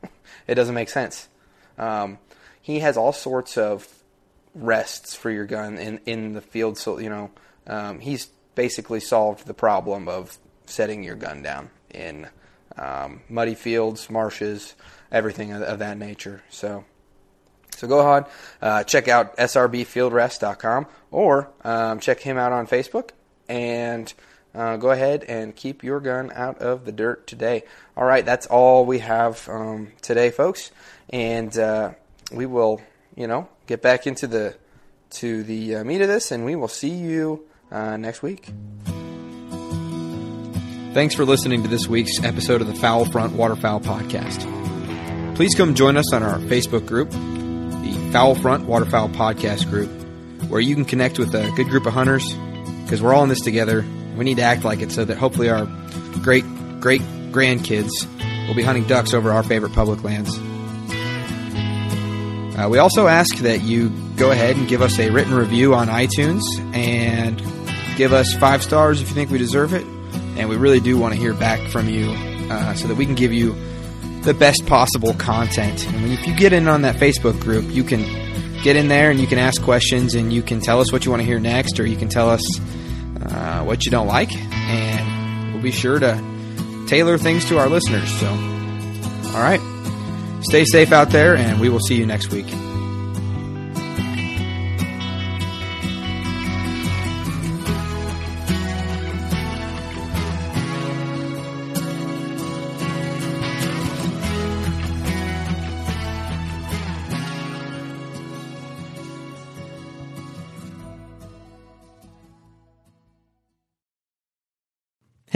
*laughs* it doesn't make sense. Um, he has all sorts of rests for your gun in in the field, so you know um, he's basically solved the problem of setting your gun down in um, muddy fields, marshes, everything of, of that nature. So. So go ahead, uh, check out srbfieldrest.com or um, check him out on Facebook and uh, go ahead and keep your gun out of the dirt today. All right, that's all we have um, today, folks, and uh, we will, you know, get back into the to the uh, meat of this, and we will see you uh, next week. Thanks for listening to this week's episode of the Fowl Front Waterfowl Podcast. Please come join us on our Facebook group the Fowl Front Waterfowl Podcast group, where you can connect with a good group of hunters because we're all in this together. We need to act like it so that hopefully our great great grandkids will be hunting ducks over our favorite public lands. Uh, we also ask that you go ahead and give us a written review on iTunes and give us five stars if you think we deserve it. And we really do want to hear back from you uh, so that we can give you the best possible content. And if you get in on that Facebook group, you can get in there and you can ask questions and you can tell us what you want to hear next, or you can tell us uh, what you don't like, and we'll be sure to tailor things to our listeners. So, all right, stay safe out there, and we will see you next week.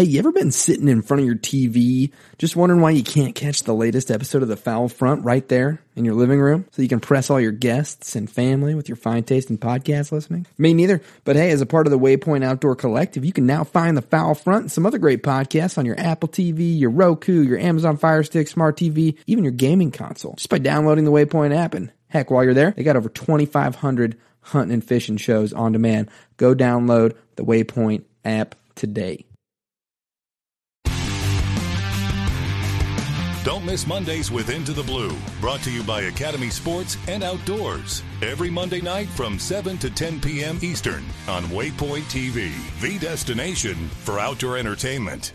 Hey, you ever been sitting in front of your TV just wondering why you can't catch the latest episode of The Fowl Front right there in your living room so you can press all your guests and family with your fine taste in podcast listening? Me neither. But hey, as a part of the Waypoint Outdoor Collective, you can now find The Fowl Front and some other great podcasts on your Apple TV, your Roku, your Amazon Fire Stick, Smart TV, even your gaming console just by downloading the Waypoint app. And heck, while you're there, they got over 2,500 hunting and fishing shows on demand. Go download the Waypoint app today. Don't miss Mondays with Into the Blue, brought to you by Academy Sports and Outdoors. Every Monday night from 7 to 10 p.m. Eastern on Waypoint TV, the destination for outdoor entertainment.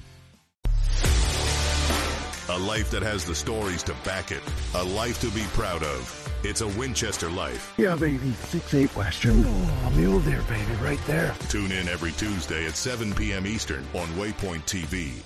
A life that has the stories to back it, a life to be proud of. It's a Winchester life. Yeah, baby. Six eight Western. Oh, mule deer, baby, right there. Tune in every Tuesday at 7 p.m. Eastern on Waypoint TV.